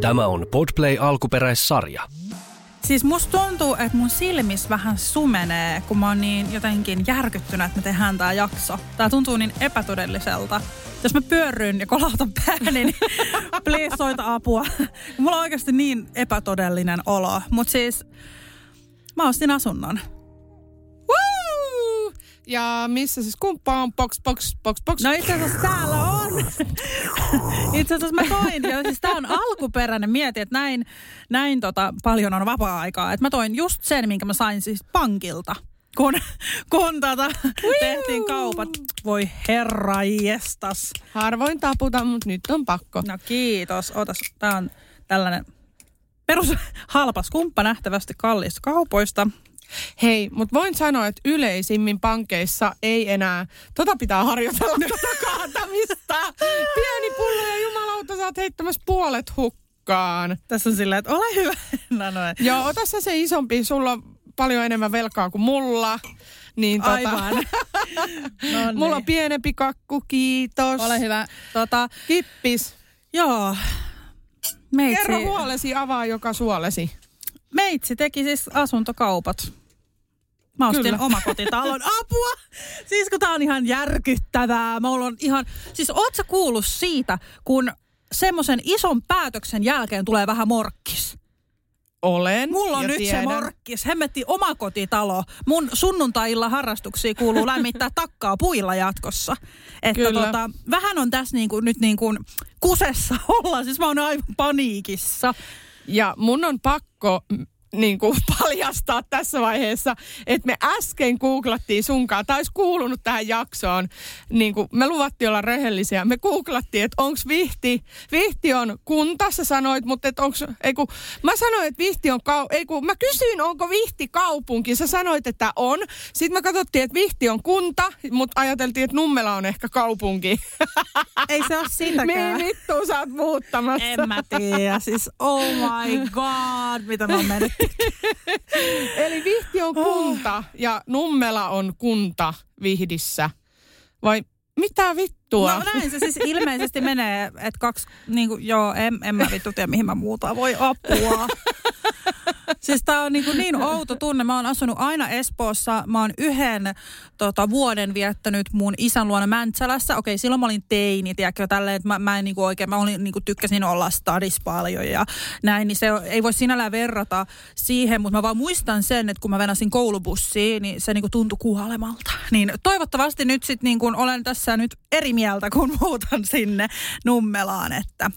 Tämä on Podplay alkuperäissarja. Siis musta tuntuu, että mun silmis vähän sumenee, kun mä oon niin jotenkin järkyttynyt, että me tehdään tää jakso. Tää tuntuu niin epätodelliselta. Jos mä pyörryn ja kolautan pääni, niin please soita apua. Mulla on oikeasti niin epätodellinen olo. Mutta siis mä ostin asunnon. Woo! Ja missä se skumppa on? Box, box, box, box. No itse asiassa täällä on. Itse asiassa mä toin, ja siis tää on alkuperäinen, mieti, että näin, näin tota, paljon on vapaa-aikaa. Että mä toin just sen, minkä mä sain siis pankilta kun, kun tota, tehtiin kaupat. Voi herra jestas. Harvoin taputa, mutta nyt on pakko. No kiitos. Otas, tää on tällainen perus halpa skumppa nähtävästi kallista kaupoista. Hei, mutta voin sanoa, että yleisimmin pankeissa ei enää, tota pitää harjoitella tota kaatamista. Pieni pullo ja jumalauta, sä oot heittämässä puolet hukkaan. Tässä on silleen, että ole hyvä. No, no. Joo, ota sä se isompi, sulla on paljon enemmän velkaa kuin mulla. Niin tota, Aivan. no niin. mulla on pienempi kakku, kiitos. Ole hyvä. Tota, Kippis. joo. Meitsi, Kerro huolesi, avaa joka suolesi. Meitsi teki siis asuntokaupat. Mä ostin Kyllä. omakotitalon. Apua! Siis kun tää on ihan järkyttävää. Mulla on ihan... Siis oot sä kuullut siitä, kun semmoisen ison päätöksen jälkeen tulee vähän morkkis? Olen. Mulla on nyt tiedän. se morkkis. Hemmetti omakotitalo. Mun sunnuntailla harrastuksiin kuuluu lämmittää takkaa puilla jatkossa. Että Kyllä. tota, vähän on tässä niinku, nyt niin kuin kusessa olla. Siis mä oon aivan paniikissa. Ja mun on pakko mm, niin kuin paljastaa tässä vaiheessa, että me äsken googlattiin sunkaan, tai olisi kuulunut tähän jaksoon, niin kuin me luvattiin olla rehellisiä. Me googlattiin, että onko Vihti, Vihti on kunta, sä sanoit, mutta että onko, ei kun, mä sanoin, että Vihti on, kau, ei kun, mä kysyin, onko Vihti kaupunki, sä sanoit, että on. Sitten me katsottiin, että Vihti on kunta, mutta ajateltiin, että Nummela on ehkä kaupunki. Ei se ole Mihin sitäkään. vittuun sä oot muuttamassa? En mä tiedä. Siis oh my god, mitä mä oon mennyt. Eli Vihti on kunta ja Nummela on kunta Vihdissä. Vai mitä vittua? No näin se siis ilmeisesti menee, että kaksi, niin kuin, joo, en, en mä vittu tiedä mihin mä muuta voi apua. Siis tää on niin, kuin niin outo tunne. Mä oon asunut aina Espoossa. Mä oon yhden tota, vuoden viettänyt mun isän luona Mäntsälässä. Okei, silloin mä olin teini, tiedätkö, tälleen, että mä, mä en niin kuin oikein, mä olin, niin kuin tykkäsin olla stadis paljon ja näin, niin se ei voi sinällään verrata siihen, mutta mä vaan muistan sen, että kun mä venasin koulubussiin, niin se niin kuin tuntui kuolemalta. Niin toivottavasti nyt sitten niin kuin olen tässä nyt eri mieltä, kun muutan sinne Nummelaan, että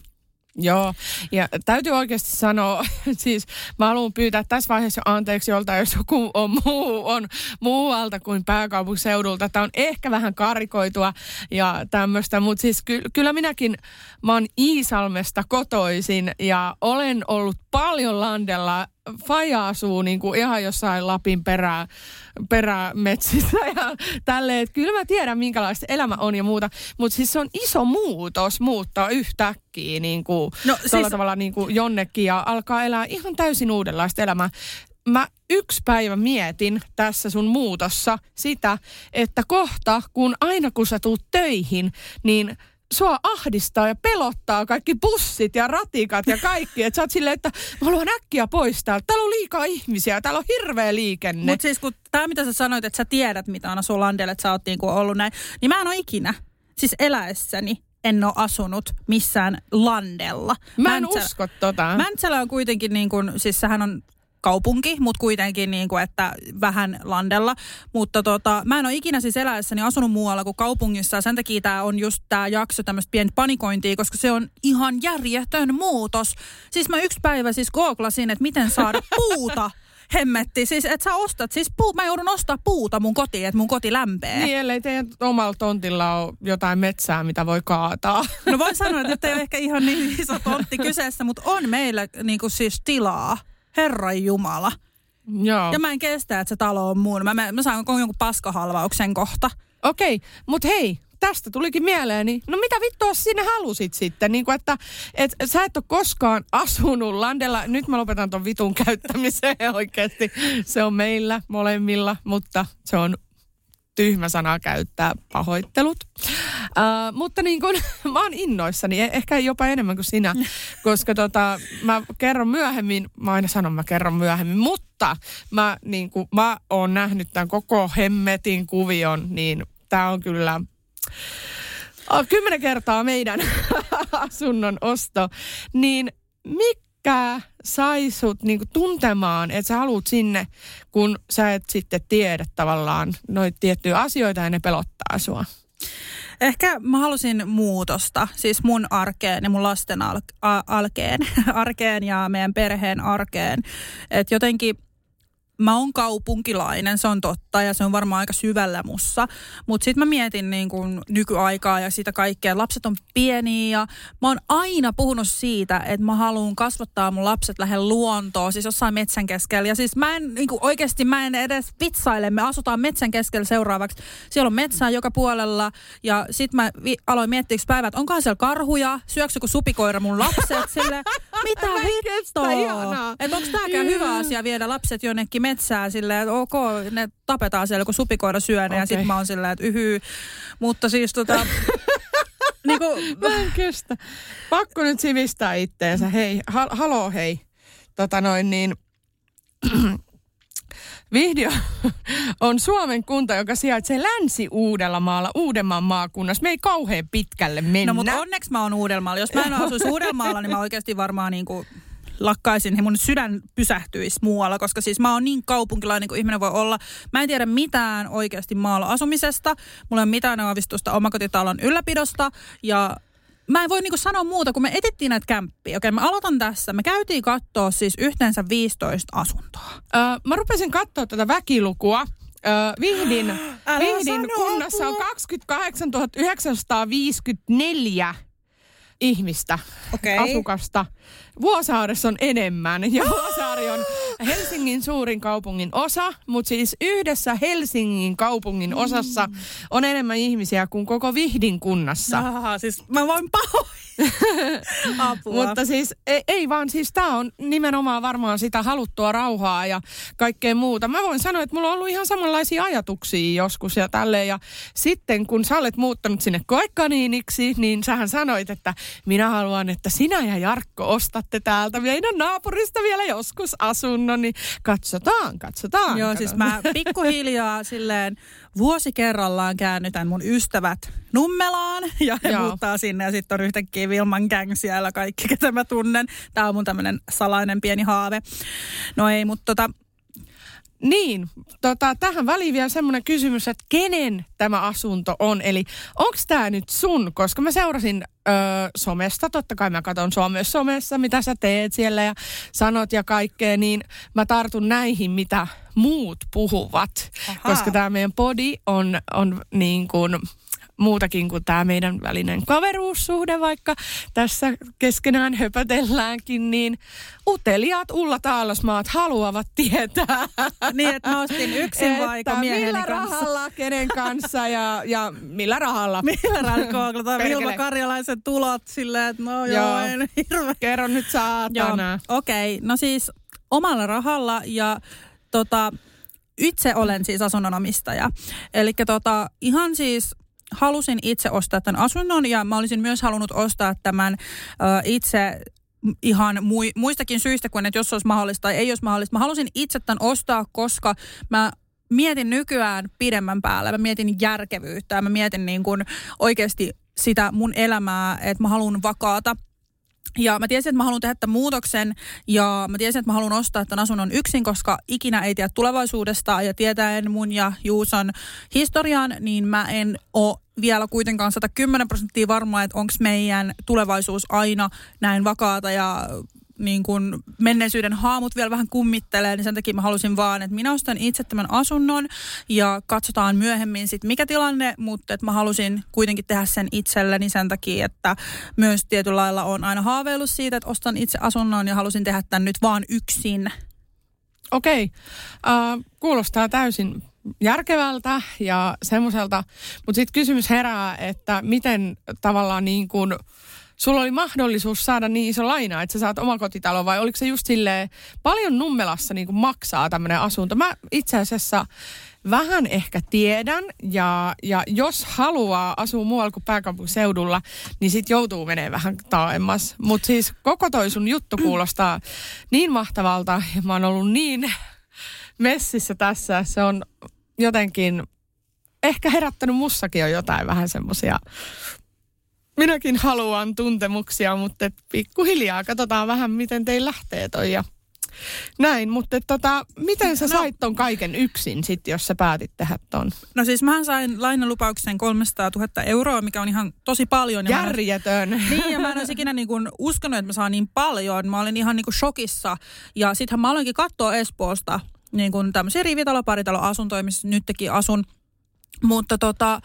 Joo, ja täytyy oikeasti sanoa, siis mä haluan pyytää tässä vaiheessa anteeksi jolta, jos joku on, muu, on muualta kuin pääkaupunkiseudulta. Tämä on ehkä vähän karikoitua ja tämmöistä, mutta siis ky, kyllä minäkin, mä oon Iisalmesta kotoisin ja olen ollut paljon landella. Faja asuu niin kuin ihan jossain Lapin perä, perämetsissä ja tälleen. Että Kyllä mä tiedän, minkälaista elämä on ja muuta. Mutta siis se on iso muutos muuttaa yhtäkkiä niin kuin, No siis... tavalla niin kuin jonnekin ja alkaa elää ihan täysin uudenlaista elämää. Mä yksi päivä mietin tässä sun muutossa sitä, että kohta kun aina kun sä tuut töihin, niin sua ahdistaa ja pelottaa kaikki bussit ja ratikat ja kaikki. Että sä oot silleen, että mä haluan äkkiä pois täältä. Täällä on liikaa ihmisiä, täällä on hirveä liikenne. Mutta siis kun tämä, mitä sä sanoit, että sä tiedät, mitä on asuu landelle, että sä oot niinku ollut näin, niin mä en ole ikinä, siis eläessäni, en ole asunut missään landella. Mä en Mäntsälä- usko tota. Mäntsälä on kuitenkin niin kuin, siis sehän on kaupunki, mutta kuitenkin niin kuin, että vähän landella. Mutta tota, mä en ole ikinä siis eläessäni asunut muualla kuin kaupungissa. Ja sen takia tämä on just tämä jakso tämmöistä pientä panikointia, koska se on ihan järjetön muutos. Siis mä yksi päivä siis googlasin, että miten saada puuta. Hemmetti, siis että sä ostat, siis puu, mä joudun ostaa puuta mun kotiin, että mun koti lämpee. Niin, ellei teidän omalla tontilla ole jotain metsää, mitä voi kaataa. No voin sanoa, että nyt ei ole ehkä ihan niin iso tontti kyseessä, mutta on meillä niin kuin siis tilaa. Herran Jumala. Joo. Ja mä en kestä, että se talo on mun. Mä, mä, mä saan jonkun paskahalvauksen kohta. Okei, mutta hei, tästä tulikin mieleeni, no mitä vittua sinne halusit sitten? Niin kuin, että et, sä et ole koskaan asunut landella. Nyt mä lopetan ton vitun käyttämiseen oikeasti. Se on meillä molemmilla, mutta se on tyhmä sana käyttää pahoittelut. Uh, mutta niin kun, mä oon innoissani, e- ehkä jopa enemmän kuin sinä, koska tota, mä kerron myöhemmin, mä aina sanon mä kerron myöhemmin, mutta mä, niin kun, mä oon nähnyt tämän koko hemmetin kuvion, niin tää on kyllä oh, kymmenen kertaa meidän asunnon osto. Niin mikä sai sut niinku tuntemaan, että sä haluat sinne, kun sä et sitten tiedä tavallaan noita tiettyjä asioita ja ne pelottaa sua? Ehkä mä halusin muutosta, siis mun arkeen ja mun lasten al- a- alkeen, arkeen ja meidän perheen arkeen. Että jotenkin mä oon kaupunkilainen, se on totta ja se on varmaan aika syvällä mussa. Mutta sitten mä mietin niin kun nykyaikaa ja sitä kaikkea. Lapset on pieniä ja mä oon aina puhunut siitä, että mä haluan kasvattaa mun lapset lähellä luontoa, siis jossain metsän keskellä. Ja siis mä en niin oikeasti, mä en edes vitsaile, me asutaan metsän keskellä seuraavaksi. Siellä on metsää joka puolella ja sitten mä vi- aloin miettiä yksi päivä, että onkohan siellä karhuja, syöksykö supikoira mun lapset sille, mitä hittoa? Että onko tääkään hyvä asia viedä lapset jonnekin metsään silleen, että ok, ne tapetaan siellä, kun supikoira syö ne, ja sitten mä oon silleen, että yhy. Mutta siis tota, niinku, Mä en kestä. Pakko nyt sivistää itteensä. Hei, hal- haloo hei. Tota noin niin. Vihdio on Suomen kunta, joka sijaitsee Länsi-Uudellamaalla, Uudenmaan maakunnassa. Me ei kauhean pitkälle mennä. no mutta onneksi mä oon Uudellamaalla. Jos mä en asuisi Uudellamaalla, niin mä oikeasti varmaan niinku lakkaisin ja mun sydän pysähtyisi muualla, koska siis mä oon niin kaupunkilainen kuin ihminen voi olla. Mä en tiedä mitään oikeasti maalla asumisesta. Mulla ei ole mitään aavistusta omakotitalon ylläpidosta ja Mä en voi niinku sanoa muuta, kun me etittiin näitä kämppiä. Okei, mä aloitan tässä. Me käytiin katsoa siis yhteensä 15 asuntoa. Öö, mä rupesin katsoa tätä väkilukua. Öö, Vihdin, Älä Vihdin kunnassa on apua. 28 954 ihmistä, Okei. asukasta. Vuosaaressa on enemmän ja Vuosaari on Helsingin suurin kaupungin osa, mutta siis yhdessä Helsingin kaupungin osassa on enemmän ihmisiä kuin koko Vihdin kunnassa. Aha, siis mä voin pahoin. Apua. Mutta siis ei, ei vaan, siis tämä on nimenomaan varmaan sitä haluttua rauhaa ja kaikkea muuta. Mä voin sanoa, että mulla on ollut ihan samanlaisia ajatuksia joskus ja tälleen. Ja sitten kun sä olet muuttanut sinne koekkaniiniksi, niin sähän sanoit, että minä haluan, että sinä ja Jarkko ostatte täältä meidän naapurista vielä joskus asunnon. Niin katsotaan, katsotaan. Joo, siis mä pikkuhiljaa silleen vuosi kerrallaan käännytän mun ystävät Nummelaan ja he Joo. muuttaa sinne ja sitten on yhtäkkiä Vilman gang siellä kaikki, ketä mä tunnen. Tää on mun tämmönen salainen pieni haave. No ei, mutta tota, Niin, tota, tähän väliin vielä semmoinen kysymys, että kenen tämä asunto on? Eli onko tämä nyt sun? Koska mä seurasin ö, somesta, totta kai mä katson sua myös somessa, mitä sä teet siellä ja sanot ja kaikkea, niin mä tartun näihin, mitä muut puhuvat. Ahaa. Koska tämä meidän podi on, on niin kuin muutakin kuin tämä meidän välinen kaveruussuhde, vaikka tässä keskenään höpötelläänkin, niin uteliaat Ulla Taalasmaat haluavat tietää, niin että mä ostin yksin vaikka että mieheni millä kanssa. rahalla, kenen kanssa ja, ja millä rahalla. Millä Perkele. Vilma Karjalaisen tulot silleen, että no joo, Joo. en hirveä. Kerro nyt saatana. okei. Okay. No siis omalla rahalla ja tota, itse olen siis asunnonomistaja. Eli tota, ihan siis halusin itse ostaa tämän asunnon ja mä olisin myös halunnut ostaa tämän ö, itse ihan mui, muistakin syistä kuin, että jos olisi mahdollista tai ei olisi mahdollista. Mä halusin itse tämän ostaa, koska mä mietin nykyään pidemmän päälle. Mä mietin järkevyyttä ja mä mietin niin kuin oikeasti sitä mun elämää, että mä haluan vakaata ja mä tiesin, että mä haluan tehdä tämän muutoksen ja mä tiesin, että mä haluan ostaa tämän asunnon yksin, koska ikinä ei tiedä tulevaisuudesta ja tietäen mun ja Juuson historian, niin mä en ole vielä kuitenkaan 110 prosenttia varma, että onko meidän tulevaisuus aina näin vakaata ja niin kun menneisyyden haamut vielä vähän kummittelee, niin sen takia mä halusin vaan, että minä ostan itse tämän asunnon ja katsotaan myöhemmin sitten mikä tilanne, mutta että mä halusin kuitenkin tehdä sen itselleni sen takia, että myös tietyllä lailla on aina haaveillut siitä, että ostan itse asunnon ja halusin tehdä tämän nyt vaan yksin. Okei, uh, kuulostaa täysin järkevältä ja semmoiselta, mutta sitten kysymys herää, että miten tavallaan niin kuin sulla oli mahdollisuus saada niin iso laina, että sä saat omakotitalo vai oliko se just silleen, paljon Nummelassa niin kuin maksaa tämmöinen asunto? Mä itse asiassa vähän ehkä tiedän ja, ja jos haluaa asua muualla kuin pääkaupunkiseudulla, niin sit joutuu menee vähän taaemmas. Mutta siis koko toi sun juttu kuulostaa niin mahtavalta ja mä oon ollut niin messissä tässä. Se on jotenkin ehkä herättänyt mussakin jo jotain vähän semmoisia minäkin haluan tuntemuksia, mutta pikkuhiljaa katsotaan vähän, miten teillä lähtee toi ja näin, mutta tota, miten sä no, sait ton kaiken yksin sitten, jos sä päätit tehdä ton? No siis mä sain lainalupauksen 300 000 euroa, mikä on ihan tosi paljon. Järjetön. Ja mä, niin, ja mä en olisi ikinä niin kuin uskonut, että mä saan niin paljon. Mä olin ihan niin kuin shokissa. Ja sittenhän mä aloinkin katsoa Espoosta niin kuin tämmöisiä rivitalo, paritalo asuntoja, missä nytkin asun. Mutta tota,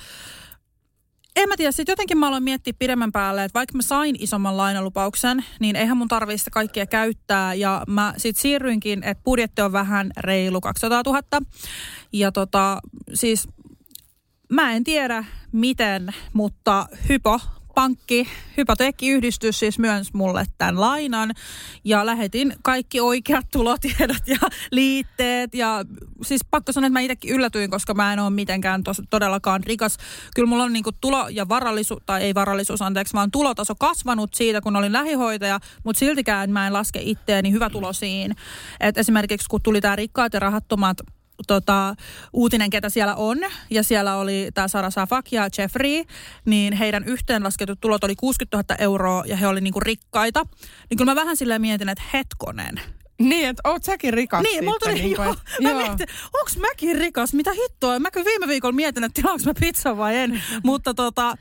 en mä tiedä, sitten jotenkin mä aloin miettiä pidemmän päälle, että vaikka mä sain isomman lainalupauksen, niin eihän mun tarvitse sitä kaikkia käyttää. Ja mä sitten siirryinkin, että budjetti on vähän reilu 200 000. Ja tota, siis mä en tiedä miten, mutta Hypo pankki, hypoteekkiyhdistys siis myönsi mulle tämän lainan ja lähetin kaikki oikeat tulotiedot ja liitteet ja siis pakko sanoa, että mä itsekin yllätyin, koska mä en ole mitenkään tos, todellakaan rikas. Kyllä mulla on niinku tulo ja varallisuus, tai ei varallisuus anteeksi, vaan tulotaso kasvanut siitä, kun olin lähihoitaja, mutta siltikään mä en laske itteeni hyvä tulosiin. Et esimerkiksi kun tuli tämä rikkaat ja rahattomat tota, uutinen, ketä siellä on, ja siellä oli tämä Sara Safak ja Jeffrey, niin heidän yhteenlasketut tulot oli 60 000 euroa, ja he oli niinku rikkaita. Niin kyllä mä vähän silleen mietin, että hetkonen, niin, että oot säkin rikas Niin, mulla tuli, niin kuin, joo, mä joo. mietin, onks mäkin rikas, mitä hittoa? Mä kyllä viime viikolla mietin, että tilaanko mä pizza vai en, mutta tota...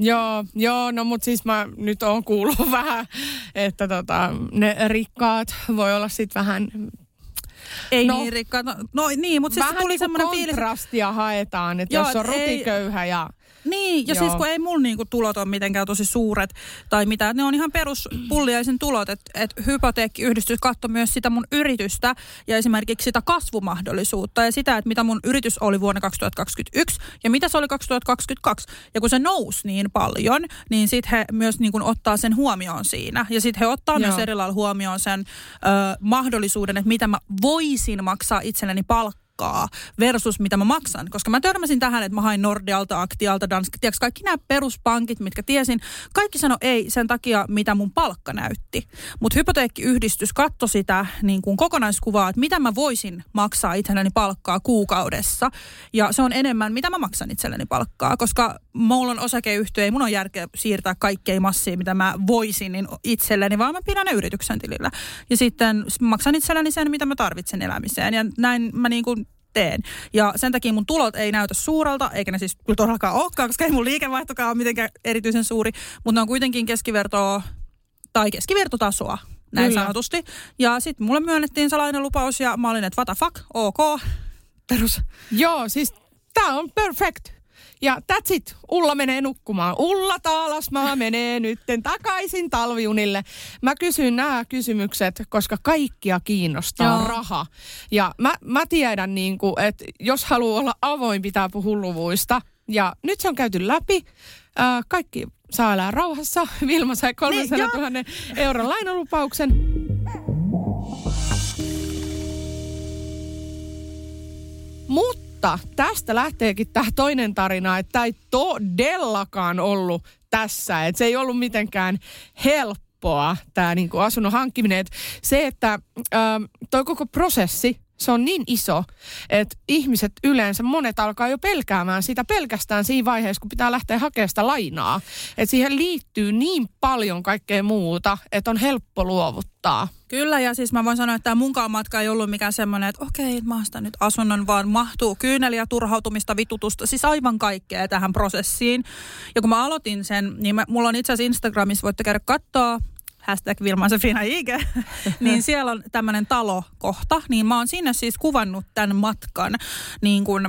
Joo, joo, no mutta siis mä nyt oon kuullut vähän, että tota, ne rikkaat voi olla sitten vähän ei no, niin rikkaat. No, no niin, mutta siis tuli semmoinen fiilis. kontrastia haetaan, että Joo, jos on rotiköyhä ja niin, ja siis Joo. siis kun ei mulla niinku tulot ole mitenkään tosi suuret tai mitä, ne on ihan peruspulliaisen tulot, että et hypoteekkiyhdistys katsoi myös sitä mun yritystä ja esimerkiksi sitä kasvumahdollisuutta ja sitä, että mitä mun yritys oli vuonna 2021 ja mitä se oli 2022. Ja kun se nousi niin paljon, niin sitten he myös niinku ottaa sen huomioon siinä ja sitten he ottaa Joo. myös eri lailla huomioon sen ö, mahdollisuuden, että mitä mä voisin maksaa itselleni palkkaa palkkaa versus mitä mä maksan. Koska mä törmäsin tähän, että mä hain Nordealta, Aktialta, Danske, tiedätkö, kaikki nämä peruspankit, mitkä tiesin, kaikki sano ei sen takia, mitä mun palkka näytti. Mutta hypoteekkiyhdistys katsoi sitä niin kuin kokonaiskuvaa, että mitä mä voisin maksaa itselleni palkkaa kuukaudessa. Ja se on enemmän, mitä mä maksan itselleni palkkaa, koska mulla on osakeyhtiö, ei mun on järkeä siirtää kaikkea massia, mitä mä voisin niin itselleni, vaan mä pidän ne yrityksen tilillä. Ja sitten maksan itselleni sen, mitä mä tarvitsen elämiseen. Ja näin mä niin kuin teen. Ja sen takia mun tulot ei näytä suurelta, eikä ne siis kyllä todellakaan olekaan, koska ei mun liikevaihtokaan ole mitenkään erityisen suuri, mutta ne on kuitenkin keskivertoa tai keskivertotasoa näin Kyllä. sanotusti. Ja sitten mulle myönnettiin salainen lupaus ja mä olin, että what the fuck, ok, perus. Joo, siis tää on perfect. Ja that's it. Ulla menee nukkumaan. Ulla Taalasmaa menee nytten takaisin talviunille. Mä kysyn nämä kysymykset, koska kaikkia kiinnostaa Joo. raha. Ja mä, mä tiedän, niin kuin, että jos haluaa olla avoin, pitää puhua luvuista. Ja nyt se on käyty läpi. Äh, kaikki saa elää rauhassa. Vilma sai 300 niin, 000 euron lainalupauksen. Mutta mutta tästä lähteekin tämä toinen tarina, että tämä ei todellakaan ollut tässä. Että se ei ollut mitenkään helppoa tämä niinku asunnon hankkiminen. Et se, että ähm, toi koko prosessi se on niin iso, että ihmiset yleensä, monet alkaa jo pelkäämään sitä pelkästään siinä vaiheessa, kun pitää lähteä hakemaan sitä lainaa. Että siihen liittyy niin paljon kaikkea muuta, että on helppo luovuttaa. Kyllä, ja siis mä voin sanoa, että tämä munkaan matka ei ollut mikään semmoinen, että okei, mä ostan nyt asunnon, vaan mahtuu kyyneliä, turhautumista, vitutusta, siis aivan kaikkea tähän prosessiin. Ja kun mä aloitin sen, niin mä, mulla on itse asiassa Instagramissa, voitte käydä katsoa, hashtag Vilma Sefina IG, niin siellä on tämmöinen talokohta, niin mä oon sinne siis kuvannut tämän matkan niin kuin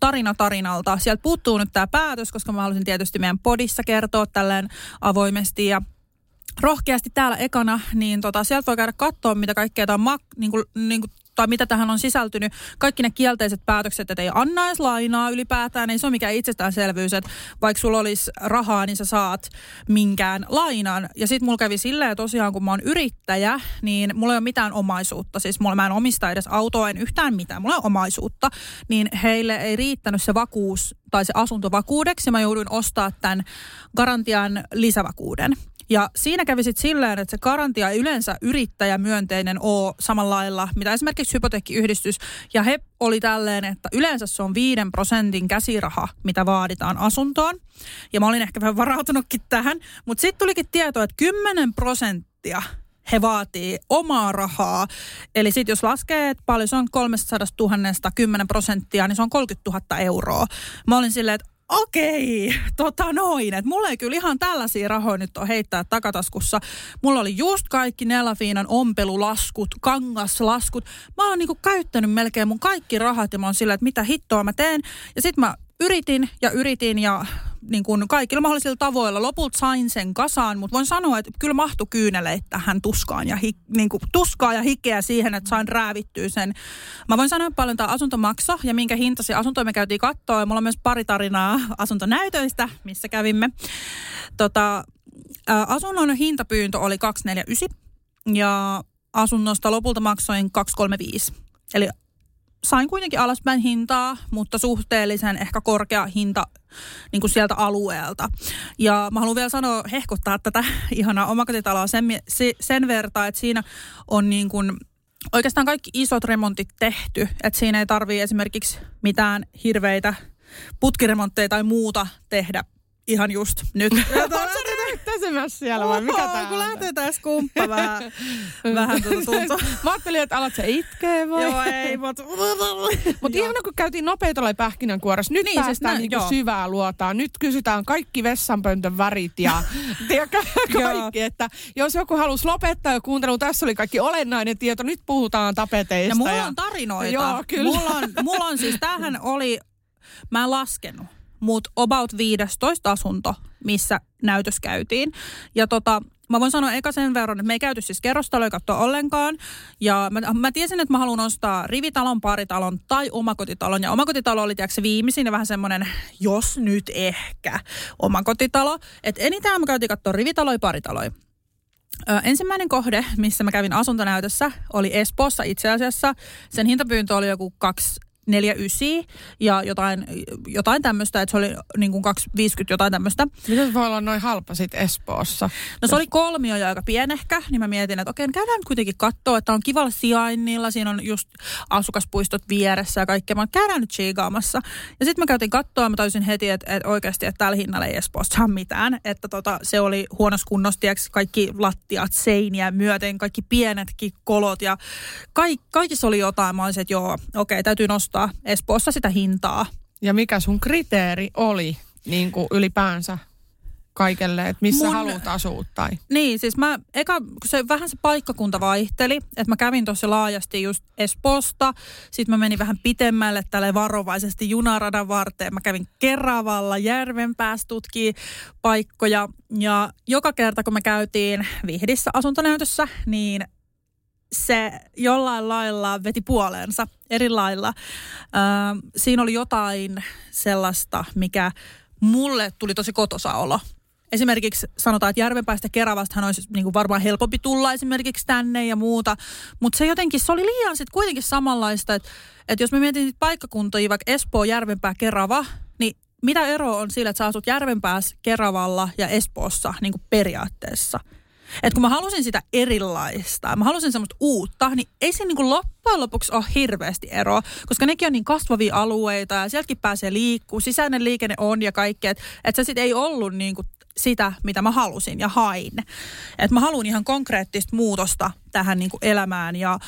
tarina tarinalta. Sieltä puuttuu nyt tämä päätös, koska mä halusin tietysti meidän podissa kertoa tälleen avoimesti ja rohkeasti täällä ekana, niin tota, sieltä voi käydä katsoa, mitä kaikkea tämä on mak- niin kuin, niin kuin tai mitä tähän on sisältynyt, kaikki ne kielteiset päätökset, että ei anna edes lainaa ylipäätään, ei se ole mikään itsestäänselvyys, että vaikka sulla olisi rahaa, niin sä saat minkään lainan. Ja sitten mulla kävi silleen tosiaan, kun mä oon yrittäjä, niin mulla ei ole mitään omaisuutta. Siis mulla mä en omista edes autoa, en yhtään mitään, mulla on omaisuutta. Niin heille ei riittänyt se vakuus tai se asuntovakuudeksi mä jouduin ostaa tämän garantian lisävakuuden. Ja siinä kävi sitten silleen, että se garantia ei yleensä yrittäjämyönteinen ole samalla lailla, mitä esimerkiksi hypoteekkiyhdistys. Ja he oli tälleen, että yleensä se on 5 prosentin käsiraha, mitä vaaditaan asuntoon. Ja mä olin ehkä vähän varautunutkin tähän, mutta sitten tulikin tieto, että 10 prosenttia he vaatii omaa rahaa. Eli sitten jos laskee, että paljon se on 300 000 10 prosenttia, niin se on 30 000 euroa. Mä olin silleen, että okei, tota noin, että mulla ei kyllä ihan tällaisia rahoja nyt ole heittää takataskussa. Mulla oli just kaikki Nelafiinan ompelulaskut, kangaslaskut. Mä oon niinku käyttänyt melkein mun kaikki rahat ja mä oon silleen, että mitä hittoa mä teen. Ja sit mä yritin ja yritin ja niin kuin kaikilla mahdollisilla tavoilla. Lopulta sain sen kasaan, mutta voin sanoa, että kyllä mahtui kyyneleitä tähän tuskaan ja, hi, niin kuin tuskaa ja hikeä siihen, että sain räävittyä sen. Mä voin sanoa paljon tämä asuntomakso ja minkä hintasi asuntoja me käytiin kattoa. Ja mulla on myös pari tarinaa asuntonäytöistä, missä kävimme. Tota, asunnon hintapyyntö oli 249 ja asunnosta lopulta maksoin 235. Eli sain kuitenkin alaspäin hintaa, mutta suhteellisen ehkä korkea hinta niin kuin sieltä alueelta. Ja mä haluan vielä sanoa, hehkuttaa tätä ihanaa omakotitaloa sen, sen verran, että siinä on niin kuin oikeastaan kaikki isot remontit tehty. Että siinä ei tarvii esimerkiksi mitään hirveitä putkiremontteja tai muuta tehdä ihan just nyt. pesemässä siellä vai mikä tää kun lähtee tässä kumppa vähän, vähän tuota. Mä ajattelin, että alat se itkee vai? Joo, ei, mutta... Mutta ihana, kun käytiin nopeita ollaan pähkinänkuoressa. Nyt niin, päästään siis niinku syvää luotaan. Nyt kysytään kaikki vessanpöntön värit ja tiedätkö, kaikki. että jos joku halusi lopettaa jo kuuntelun, tässä oli kaikki olennainen tieto. Nyt puhutaan tapeteista. Ja mulla ja... on tarinoita. Joo, kyllä. Mulla on, mulla on siis, tähän oli, mä en laskenut mutta about 15 asunto, missä näytös käytiin. Ja tota, Mä voin sanoa eka sen verran, että me ei käyty siis kerrostaloja katsoa ollenkaan. Ja mä, mä tiesin, että mä haluan ostaa rivitalon, paritalon tai omakotitalon. Ja omakotitalo oli tiedätkö, viimeisin ja vähän semmoinen, jos nyt ehkä, omakotitalo. Että enintään mä käytiin katsoa rivitaloja, paritaloja. Ö, ensimmäinen kohde, missä mä kävin asuntonäytössä, oli Espoossa itse asiassa. Sen hintapyyntö oli joku kaksi 49 ja jotain, jotain tämmöistä, että se oli niin kuin 250 jotain tämmöistä. Miten se voi olla noin halpa sitten Espoossa? No se oli kolmio ja aika pienehkä, niin mä mietin, että okei, käydään nyt kuitenkin katsoa, että on kivalla sijainnilla, siinä on just asukaspuistot vieressä ja kaikkea. Mä käydään nyt chiigaamassa. Ja sitten mä käytin katsoa ja mä taisin heti, että, että oikeasti, että tällä hinnalla ei Espoossa saa mitään. Että tota, se oli huonossa kunnossa, tiiäks, kaikki lattiat, seiniä myöten, kaikki pienetkin kolot ja kaik, kaikissa oli jotain. Mä olisin, että joo, okei, täytyy nostaa nostaa Espoossa sitä hintaa. Ja mikä sun kriteeri oli niin kuin ylipäänsä kaikelle, että missä Mun, haluat asua tai? Niin, siis mä, eka, kun se vähän se paikkakunta vaihteli, että mä kävin tosi laajasti just Espoosta, sitten mä menin vähän pitemmälle tälle varovaisesti junaradan varteen, mä kävin Keravalla, Järvenpäässä tutkii paikkoja, ja joka kerta kun me käytiin Vihdissä asuntonäytössä, niin se jollain lailla veti puoleensa eri lailla. Äh, siinä oli jotain sellaista, mikä mulle tuli tosi kotosa olo. Esimerkiksi sanotaan, että Järvenpäästä Keravastahan olisi niin kuin varmaan helpompi tulla esimerkiksi tänne ja muuta. Mutta se jotenkin, se oli liian sitten kuitenkin samanlaista, että, että jos me mietin paikkakuntia, vaikka Espoo, Järvenpää, Kerava, niin mitä ero on sillä, että sä asut Järvenpäässä, Keravalla ja Espoossa niin kuin periaatteessa – että kun mä halusin sitä erilaista, mä halusin semmoista uutta, niin ei se niin loppujen lopuksi ole hirveästi eroa, koska nekin on niin kasvavia alueita ja sieltäkin pääsee liikkuu, sisäinen liikenne on ja kaikkea, että et se sitten ei ollut niin kuin sitä, mitä mä halusin ja hain. Että mä haluan ihan konkreettista muutosta tähän niin kuin elämään ja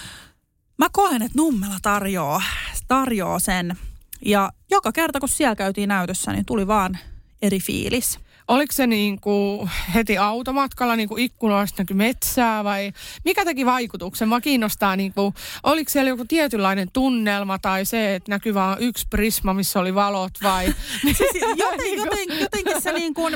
mä koen, että Nummela tarjoaa, tarjoaa sen. Ja joka kerta, kun siellä käytiin näytössä, niin tuli vaan eri fiilis. Oliko se niin kuin heti automatkalla niin kuin ikkunoista näkyi metsää vai mikä teki vaikutuksen? Mä kiinnostaa, niin kuin, oliko siellä joku tietynlainen tunnelma tai se, että näkyy vaan yksi prisma, missä oli valot vai? siis joten, joten, jotenkin se, niin kuin,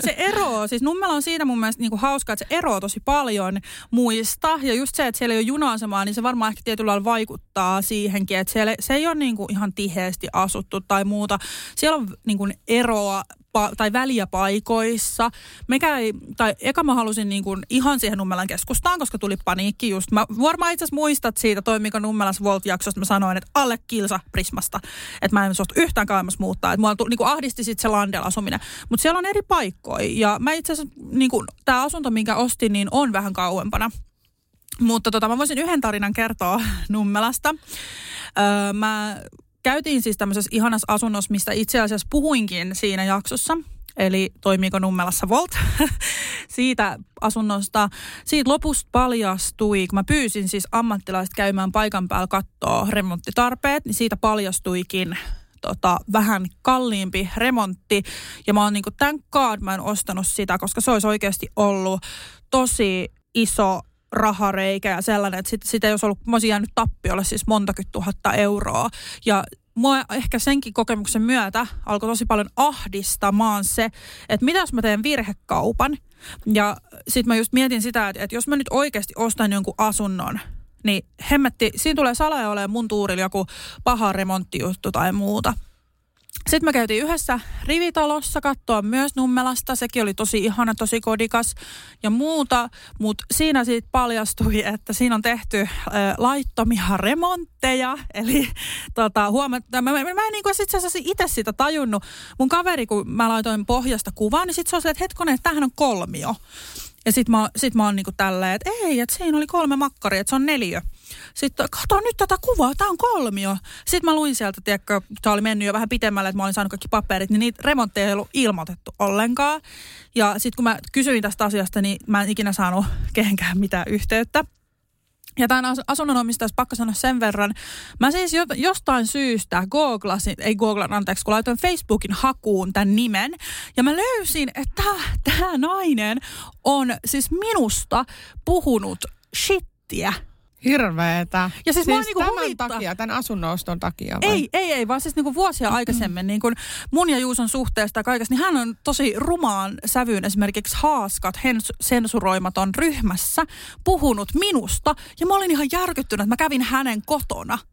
se ero, siis Nummela on siinä mun mielestä niin kuin hauska, että se ero tosi paljon muista ja just se, että siellä ei ole juna niin se varmaan ehkä tietyllä lailla vaikuttaa siihenkin, että siellä, se ei ole niin kuin ihan tiheesti asuttu tai muuta. Siellä on niin kuin eroa pa- tai väliä paikoissa. Mekä ei, tai eka mä halusin niin kuin ihan siihen Nummelan keskustaan, koska tuli paniikki just. Mä varmaan itse asiassa muistat siitä toimiko Nummelas Volt-jaksosta, mä sanoin, että alle kilsa Prismasta. Että mä en suostu yhtään kauemmas muuttaa. Että mua niin kuin ahdisti sitten se Landel asuminen. Mutta siellä on eri paikkoja. Ja mä itse asiassa, niin kuin, tämä asunto, minkä ostin, niin on vähän kauempana. Mutta tota, mä voisin yhden tarinan kertoa Nummelasta. Öö, mä käytiin siis tämmöisessä ihanassa asunnossa, mistä itse asiassa puhuinkin siinä jaksossa. Eli toimiiko Nummelassa Volt siitä asunnosta. Siitä lopusta paljastui, kun mä pyysin siis ammattilaiset käymään paikan päällä katsoa remonttitarpeet, niin siitä paljastuikin tota, vähän kalliimpi remontti. Ja mä oon niinku, thank God mä en ostanut sitä, koska se olisi oikeasti ollut tosi iso rahareikä ja sellainen, että sit, sitä ei olisi ollut, mä olisin jäänyt tappiolle siis montakymmentä tuhatta euroa. Ja mua ehkä senkin kokemuksen myötä alkoi tosi paljon ahdistamaan se, että mitä jos mä teen virhekaupan. Ja sitten mä just mietin sitä, että, että jos mä nyt oikeasti ostan jonkun asunnon, niin hemmetti, siinä tulee salaja olemaan mun tuurilla joku paha remonttijuttu tai muuta. Sitten me käytiin yhdessä rivitalossa katsoa myös Nummelasta. Sekin oli tosi ihana, tosi kodikas ja muuta. Mutta siinä siitä paljastui, että siinä on tehty äh, laittomia remontteja. Eli tota, huomat, mä, mä, mä, en niin itse asiassa itse sitä tajunnut. Mun kaveri, kun mä laitoin pohjasta kuvaa, niin sitten se oli että hetkonen, että tämähän on kolmio. Ja sitten mä, sit mä oon niinku tälleen, että ei, että siinä oli kolme makkaria, että se on neljö. Sitten kato nyt tätä kuvaa, tämä on kolmio. Sitten mä luin sieltä, tiedätkö, tämä oli mennyt jo vähän pitemmälle, että mä olin saanut kaikki paperit, niin niitä remontteja ei ollut ilmoitettu ollenkaan. Ja sitten kun mä kysyin tästä asiasta, niin mä en ikinä saanut kehenkään mitään yhteyttä. Ja tämän asunnon omistajassa pakko sanoa sen verran. Mä siis jostain syystä googlasin, ei googlan anteeksi, kun laitoin Facebookin hakuun tämän nimen. Ja mä löysin, että tämä nainen on siis minusta puhunut shittiä Hirveetä. Ja siis, siis niinku tämän huvittaa. takia, tämän asunnoston takia vai? Ei, ei, ei, vaan siis niinku vuosia aikaisemmin niin kun mun ja Juuson suhteesta ja kaikesta, niin hän on tosi rumaan sävyyn esimerkiksi Haaskat sensuroimaton ryhmässä puhunut minusta. Ja mä olin ihan järkyttynyt, että mä kävin hänen kotona –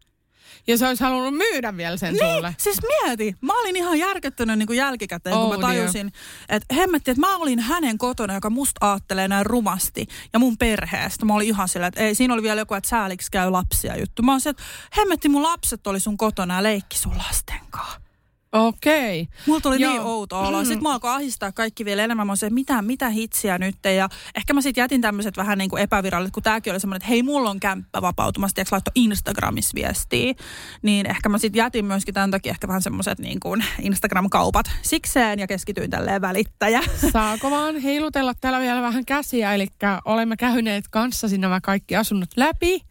ja se olisi halunnut myydä vielä sen niin, sulle. siis mieti. Mä olin ihan järkyttynyt niin kuin jälkikäteen, oh, kun mä tajusin, että hemmetti, että mä olin hänen kotona, joka musta aattelee näin rumasti ja mun perheestä. Mä olin ihan sillä, että ei, siinä oli vielä joku, että sääliksi käy lapsia juttu. Mä olin että hemmetti, mun lapset oli sun kotona ja leikki sun lasten kanssa. Okei. Okay. Mulla tuli Joo. niin outo olo. Sitten mä alkoi ahistaa kaikki vielä enemmän. Mä se, mitä, mitä hitsiä nyt. Ja ehkä mä sitten jätin tämmöiset vähän niin kuin epäviralliset, kun tääkin oli semmoinen, että hei, mulla on kämppä vapautumassa, tiedätkö, laittoi Instagramissa viestiä. Niin ehkä mä sitten jätin myöskin tämän takia ehkä vähän semmoiset niin kuin Instagram-kaupat sikseen ja keskityin tälleen välittäjä. Saako vaan heilutella täällä vielä vähän käsiä? Eli olemme käyneet kanssasi nämä kaikki asunnot läpi.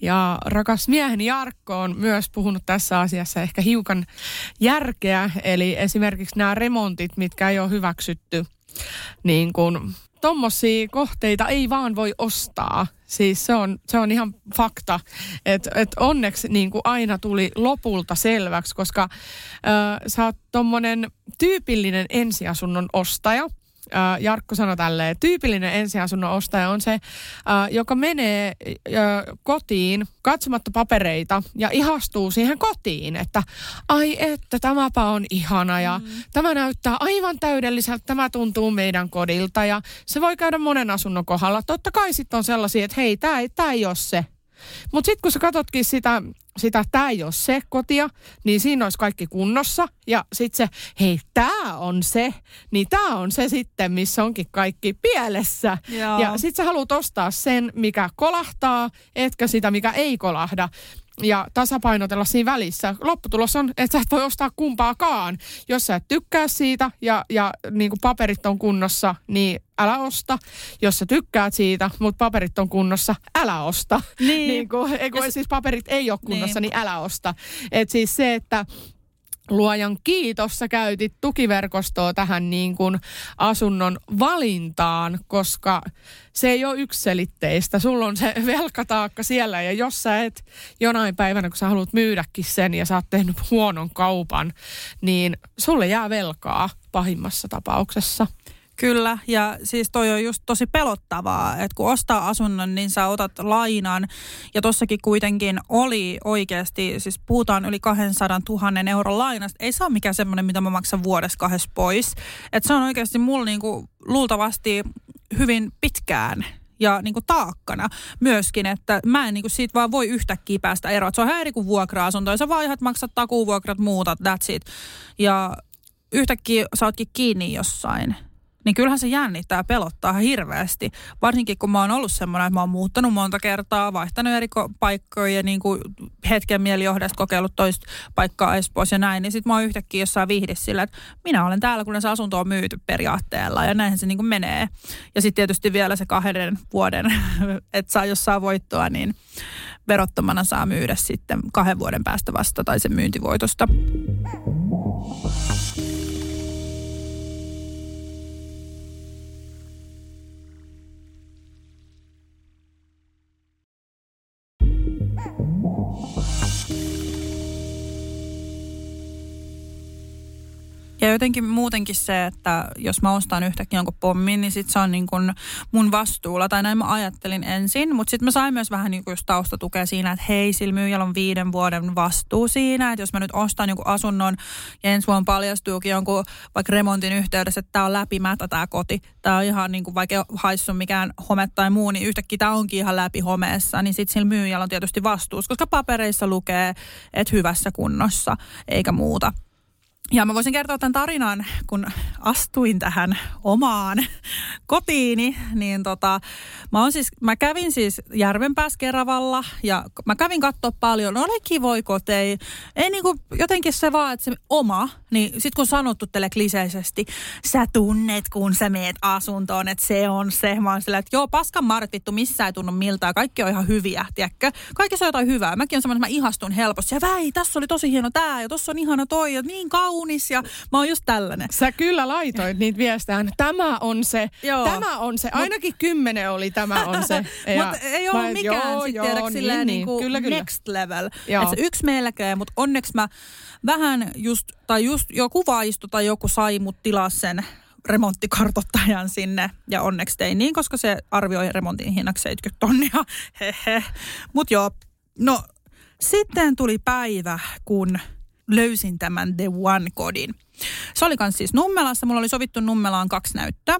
Ja rakas mieheni Jarkko on myös puhunut tässä asiassa ehkä hiukan järkeä järkeä. Eli esimerkiksi nämä remontit, mitkä ei ole hyväksytty, niin kuin tommosia kohteita ei vaan voi ostaa. Siis se on, se on ihan fakta, että et onneksi niin kuin aina tuli lopulta selväksi, koska äh, sä oot tommonen tyypillinen ensiasunnon ostaja – äh, Jarkko sanoi tälleen, tyypillinen ensiasunnon ostaja on se, äh, joka menee äh, kotiin katsomatta papereita ja ihastuu siihen kotiin, että ai että tämäpä on ihana ja mm. tämä näyttää aivan täydelliseltä, tämä tuntuu meidän kodilta ja se voi käydä monen asunnon kohdalla. Totta kai sitten on sellaisia, että hei, tämä ei, tää ei ole se. Mutta sitten kun sä katsotkin sitä sitä, tämä ei ole se kotia, niin siinä olisi kaikki kunnossa. Ja sitten se, hei, tämä on se, niin tämä on se sitten, missä onkin kaikki pielessä. Joo. Ja sitten sä haluat ostaa sen, mikä kolahtaa, etkä sitä, mikä ei kolahda ja tasapainotella siinä välissä. Lopputulos on, että sä et voi ostaa kumpaakaan. Jos sä et tykkää siitä ja, ja niin kuin paperit on kunnossa, niin älä osta. Jos sä tykkäät siitä, mutta paperit on kunnossa, älä osta. Niin. niin kuin, kun, siis paperit ei ole kunnossa, niin, niin älä osta. Et siis se, että luojan kiitos, sä käytit tukiverkostoa tähän niin kuin asunnon valintaan, koska se ei ole ykselitteistä. Sulla on se velkataakka siellä ja jos sä et jonain päivänä, kun sä haluat myydäkin sen ja sä oot tehnyt huonon kaupan, niin sulle jää velkaa pahimmassa tapauksessa. Kyllä, ja siis toi on just tosi pelottavaa, että kun ostaa asunnon, niin sä otat lainan. Ja tossakin kuitenkin oli oikeasti, siis puhutaan yli 200 000 euron lainasta. Ei saa mikään semmoinen, mitä mä maksan vuodessa kahdessa pois. Että se on oikeasti mulla niinku luultavasti hyvin pitkään ja niin kuin taakkana myöskin, että mä en niin kuin siitä vaan voi yhtäkkiä päästä eroon. Se on eri kuin vuokra-asunto, ja sä vaan ihan maksat takuvuokrat, muuta, that's it. Ja yhtäkkiä sä ootkin kiinni jossain niin kyllähän se jännittää pelottaa hirveästi. Varsinkin kun mä oon ollut semmoinen, että mä oon muuttanut monta kertaa, vaihtanut eri paikkoja ja niin kuin hetken mielijohdesta kokeillut toista paikkaa Espoossa ja näin, niin sit mä oon yhtäkkiä jossain vihdissä sillä, että minä olen täällä, kun se asunto on myyty periaatteella ja näinhän se niin kuin menee. Ja sitten tietysti vielä se kahden vuoden, että saa jos saa voittoa, niin verottomana saa myydä sitten kahden vuoden päästä vasta tai sen myyntivoitosta. Thank you. Ja jotenkin muutenkin se, että jos mä ostan yhtäkkiä jonkun pommin, niin sit se on niin kuin mun vastuulla. Tai näin mä ajattelin ensin, mutta sitten mä sain myös vähän niin kuin just taustatukea siinä, että hei, sillä myyjällä on viiden vuoden vastuu siinä. Että jos mä nyt ostan jonkun asunnon ja ensi vuonna paljastuukin jonkun vaikka remontin yhteydessä, että tää on läpimätä tää koti. Tää on ihan niin kuin vaikka haissu mikään home tai muu, niin yhtäkkiä tää onkin ihan läpi homeessa. Niin sitten sillä myyjällä on tietysti vastuus, koska papereissa lukee, että hyvässä kunnossa eikä muuta. Ja mä voisin kertoa tämän tarinan, kun astuin tähän omaan kotiini, niin tota, mä, on siis, mä kävin siis Järvenpäässä Keravalla ja mä kävin katsoa paljon, no oli kivoja koteja. Ei niinku jotenkin se vaan, että se oma, niin sit kun sanottu teille kliseisesti, sä tunnet kun sä meet asuntoon, että se on se. Mä oon sillä, että joo, paskan marret vittu, missä ei tunnu miltään, kaikki on ihan hyviä, tiedätkö? Kaikki on jotain hyvää. Mäkin on semmoinen, että mä ihastun helposti. Ja väi, tässä oli tosi hieno tää ja tossa on ihana toi ja niin kaunis ja mä oon just tällainen. Sä kyllä laitoit niitä viestejä. Tämä on se, Joo. tämä on se. Ainakin Mut, kymmenen oli tämä on se. mutta ei ole mikään joo, sitten joo, niin, niin, kuin kyllä, kyllä. next level. Että yksi melkein, mutta onneksi mä vähän just, tai just joku vaisto tai joku sai mut tilaa sen remonttikartottajan sinne. Ja onneksi tein niin, koska se arvioi remontin hinnaksi 70 tonnia. Hehe. Mutta joo, no sitten tuli päivä, kun löysin tämän The One-kodin. Se oli myös siis Nummelassa. Mulla oli sovittu Nummelaan kaksi näyttöä.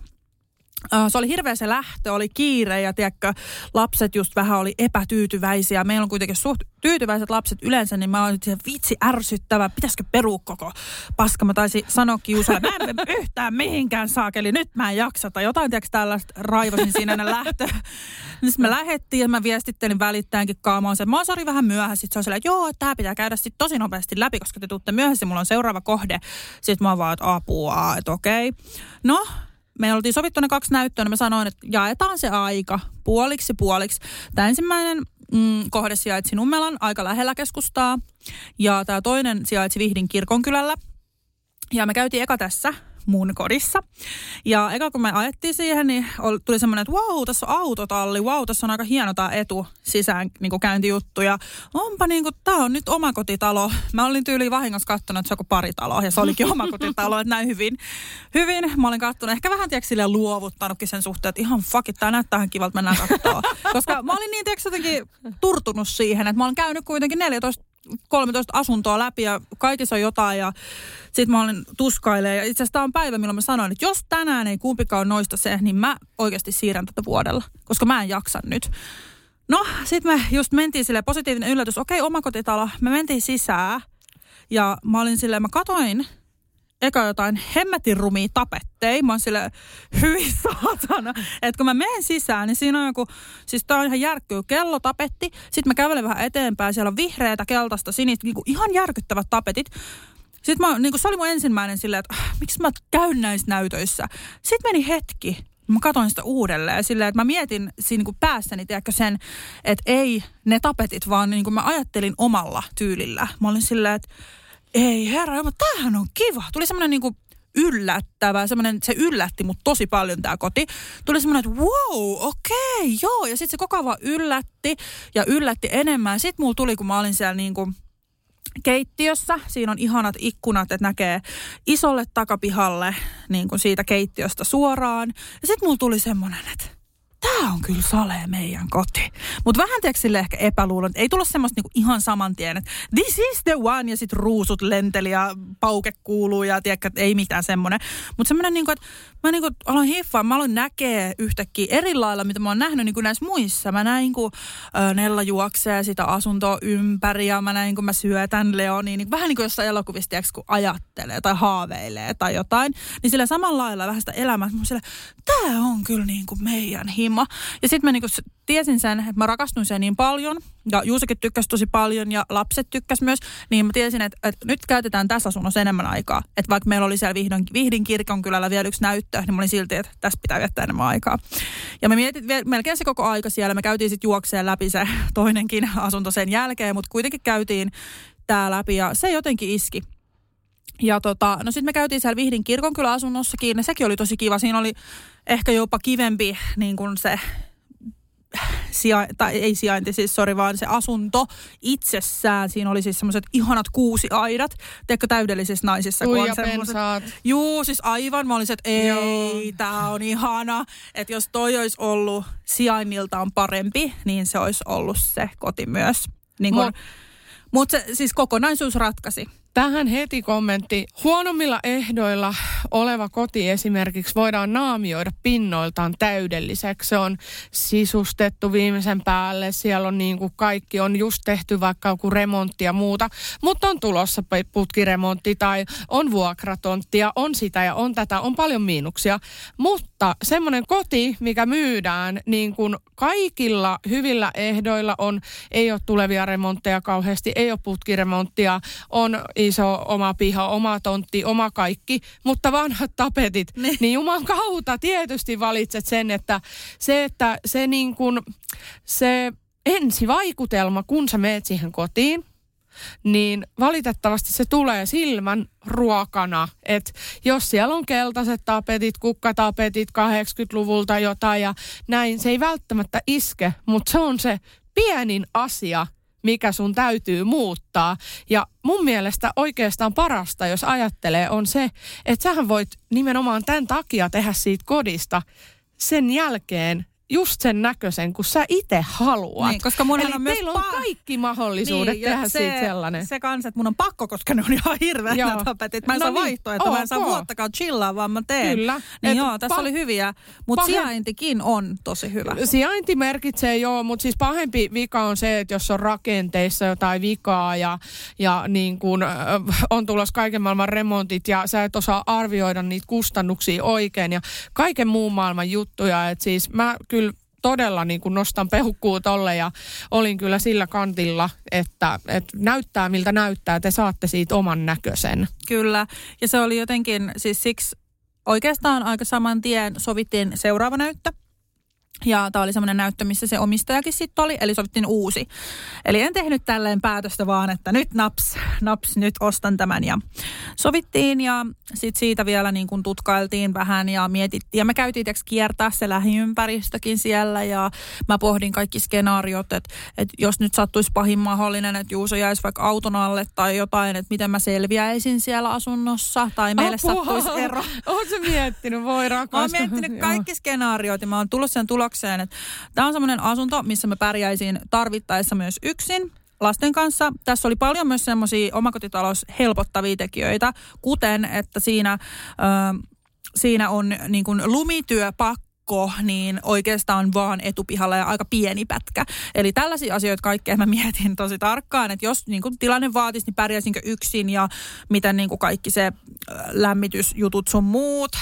Se oli hirveä se lähtö, oli kiire ja tiedätkö, lapset just vähän oli epätyytyväisiä. Meillä on kuitenkin suht tyytyväiset lapset yleensä, niin mä olin että vitsi ärsyttävä, pitäisikö perua koko paska. Mä taisin sanoa kiusaaja, mä en yhtään mihinkään saakeli, nyt mä en jaksa. Tai jotain tiedätkö tällaista raivasin siinä ennen lähtö. Niin me lähettiin ja mä viestittelin välittäänkin kaamaan se, mä oon sori vähän myöhässä. Sitten se on silleen, joo, tää pitää käydä sitten tosi nopeasti läpi, koska te tuutte myöhässä, mulla on seuraava kohde. Sitten mä vaan, että apua, että okei. No, me oltiin sovittu ne kaksi näyttöä, niin mä sanoin, että jaetaan se aika puoliksi puoliksi. Tämä ensimmäinen mm, kohde sijaitsi Nummelan aika lähellä keskustaa ja tämä toinen sijaitsi Vihdin kirkonkylällä. Ja me käytiin eka tässä mun kodissa. Ja eka kun me ajettiin siihen, niin tuli semmoinen, että wow, tässä on autotalli, wow, tässä on aika hieno tämä etu sisään niin käyntijuttu. Ja onpa niin kuin, tämä on nyt omakotitalo. Mä olin tyyliin vahingossa katsonut, että se on pari talo ja se olikin omakotitalo, että näin hyvin. Hyvin, mä olin katsonut, ehkä vähän tiedätkö silleen luovuttanutkin sen suhteen, että ihan fuck it, tämä näyttää ihan kivalta, mennään katsoa. Koska mä olin niin tiedätkö jotenkin turtunut siihen, että mä olen käynyt kuitenkin 14 13 asuntoa läpi ja kaikissa on jotain ja sitten mä olin tuskailee. Ja itse asiassa tämä on päivä, milloin mä sanoin, että jos tänään ei kumpikaan noista se, niin mä oikeasti siirrän tätä vuodella, koska mä en jaksa nyt. No, sitten me just mentiin sille positiivinen yllätys. Okei, omakotitalo. Me mentiin sisään ja mä olin silleen, mä katoin eka jotain hemmetin rumia tapetteja. Mä oon sille hyvin saatana. Että kun mä menen sisään, niin siinä on joku, siis tää on ihan järkkyy kellotapetti. Sitten mä kävelen vähän eteenpäin, siellä on vihreätä, keltaista, sinistä, niin ihan järkyttävät tapetit. Sitten mä, niin kuin se oli mun ensimmäinen silleen, että ah, miksi mä käyn näissä näytöissä. Sitten meni hetki, mä katsoin sitä uudelleen silleen, että mä mietin siinä niin päässäni, tiedätkö sen, että ei ne tapetit, vaan niin kuin mä ajattelin omalla tyylillä. Mä olin silleen, että ei herra, mutta tämähän on kiva. Tuli semmoinen niinku yllättävä, semmoinen, se yllätti mut tosi paljon tämä koti. Tuli semmoinen, että wow, okei, okay, joo. Ja sitten se koko ajan yllätti ja yllätti enemmän. Sitten mulla tuli, kun mä olin siellä niinku keittiössä. Siinä on ihanat ikkunat, että näkee isolle takapihalle niin kuin siitä keittiöstä suoraan. Ja sitten mulla tuli semmoinen, että tämä on kyllä sale meidän koti. Mutta vähän tiedätkö sille ehkä epäluulon, ei tullut semmoista niinku ihan saman tien, että this is the one, ja sitten ruusut lenteli ja pauke kuuluu ja tiedätkö, ei mitään semmoinen. Mutta semmoinen, niinku, että mä niinku aloin hiffaa, mä aloin näkee yhtäkkiä eri lailla, mitä mä oon nähnyt niinku näissä muissa. Mä näin, kun Nella juoksee sitä asuntoa ympäri ja mä näin, kun mä syötän Leoniin. Niin vähän niin kuin jossain elokuvissa, tiedätkö, kun ajattelee tai haaveilee tai jotain. Niin sillä samalla lailla vähän sitä elämää, mä sillä, tää on kyllä niin kuin meidän himo. Ja sitten mä niinku tiesin sen, että mä rakastuin sen niin paljon, ja Juusakin tykkäsi tosi paljon, ja lapset tykkäs myös, niin mä tiesin, että, että nyt käytetään tässä asunnossa enemmän aikaa. Että vaikka meillä oli siellä Vihdon, Vihdin kirkon kylällä vielä yksi näyttö, niin mä olin silti, että tässä pitää viettää enemmän aikaa. Ja me mietit melkein se koko aika siellä. Me käytiin sitten juokseen läpi se toinenkin asunto sen jälkeen, mutta kuitenkin käytiin tää läpi, ja se jotenkin iski. Ja tota, no sitten me käytiin siellä Vihdin kirkonkyläasunnossakin, ja sekin oli tosi kiva. Siinä oli ehkä jopa kivempi niin kuin se sija, tai ei sijainti siis, sori, vaan se asunto itsessään. Siinä oli siis semmoiset ihanat kuusi aidat, teekö täydellisissä naisissa. kun on. Juu, siis aivan. Mä olisin, että ei, tää on ihana. Että jos toi olisi ollut sijainniltaan parempi, niin se olisi ollut se koti myös. Niin kun, mutta se siis kokonaisuus ratkaisi. Tähän heti kommentti. Huonommilla ehdoilla oleva koti esimerkiksi voidaan naamioida pinnoiltaan täydelliseksi. Se on sisustettu viimeisen päälle. Siellä on niin kuin kaikki on just tehty vaikka joku remontti ja muuta. Mutta on tulossa putkiremontti tai on vuokratonttia, on sitä ja on tätä. On paljon miinuksia. Mutta semmoinen koti, mikä myydään niin kuin kaikilla hyvillä ehdoilla on, ei ole tulevia remontteja kauheasti, ei ole putkiremonttia, on iso oma piha, oma tontti, oma kaikki, mutta vanhat tapetit. Ne. Niin Juman kautta tietysti valitset sen, että se, että se niin kuin, se ensivaikutelma, kun sä meet siihen kotiin, niin valitettavasti se tulee silmän ruokana. Että jos siellä on keltaiset tapetit, kukkatapetit 80-luvulta jotain ja näin, se ei välttämättä iske, mutta se on se pienin asia, mikä sun täytyy muuttaa. Ja mun mielestä oikeastaan parasta, jos ajattelee, on se, että sähän voit nimenomaan tämän takia tehdä siitä kodista sen jälkeen just sen näköisen, kun sä itse haluat. Niin, koska mun Eli on myös on kaikki mahdollisuudet niin, tehdä se, siitä sellainen. Se kanssa, että mun on pakko, koska ne on ihan hirveät nämä tapetit. Mä en No saa niin, vaihtoehtoa, mä en saa vuottakaan chillaa, vaan mä teen. Kyllä. Niin Et joo, tässä pa- oli hyviä. Mutta pahe- sijaintikin on tosi hyvä. Sijainti merkitsee joo, mutta siis pahempi vika on se, että jos on rakenteissa jotain vikaa ja, ja niin kun, äh, on tulossa kaiken maailman remontit ja sä et osaa arvioida niitä kustannuksia oikein ja kaiken muun maailman juttuja. Et siis mä kyllä todella niin kuin nostan pehukkuu tolle ja olin kyllä sillä kantilla, että, että näyttää miltä näyttää, te saatte siitä oman näköisen. Kyllä. Ja se oli jotenkin, siis siksi oikeastaan aika saman tien sovittiin seuraava näyttö. Ja tämä oli semmoinen näyttö, missä se omistajakin sitten oli, eli sovittiin uusi. Eli en tehnyt tälleen päätöstä vaan, että nyt naps, naps, nyt ostan tämän. Ja sovittiin ja sitten siitä vielä niin kuin tutkailtiin vähän ja mietittiin. Ja me käytiin tiiäks, kiertää se lähiympäristökin siellä ja mä pohdin kaikki skenaariot, että, että jos nyt sattuisi pahin mahdollinen, että Juuso jäisi vaikka auton alle tai jotain, että miten mä selviäisin siellä asunnossa tai meille Apua! sattuisi ero. Sä miettinyt, voi rakas. Mä oon miettinyt kaikki skenaariot ja mä oon tullut sen tulokseen, että tämä on semmoinen asunto, missä mä pärjäisin tarvittaessa myös yksin lasten kanssa. Tässä oli paljon myös semmoisia omakotitalous helpottavia tekijöitä, kuten että siinä, ö, siinä on niin kuin lumityöpakko niin oikeastaan vaan etupihalla ja aika pieni pätkä. Eli tällaisia asioita kaikkea mä mietin tosi tarkkaan, että jos niin kuin tilanne vaatisi, niin pärjäisinkö yksin ja miten niin kuin kaikki se lämmitysjutut sun muut.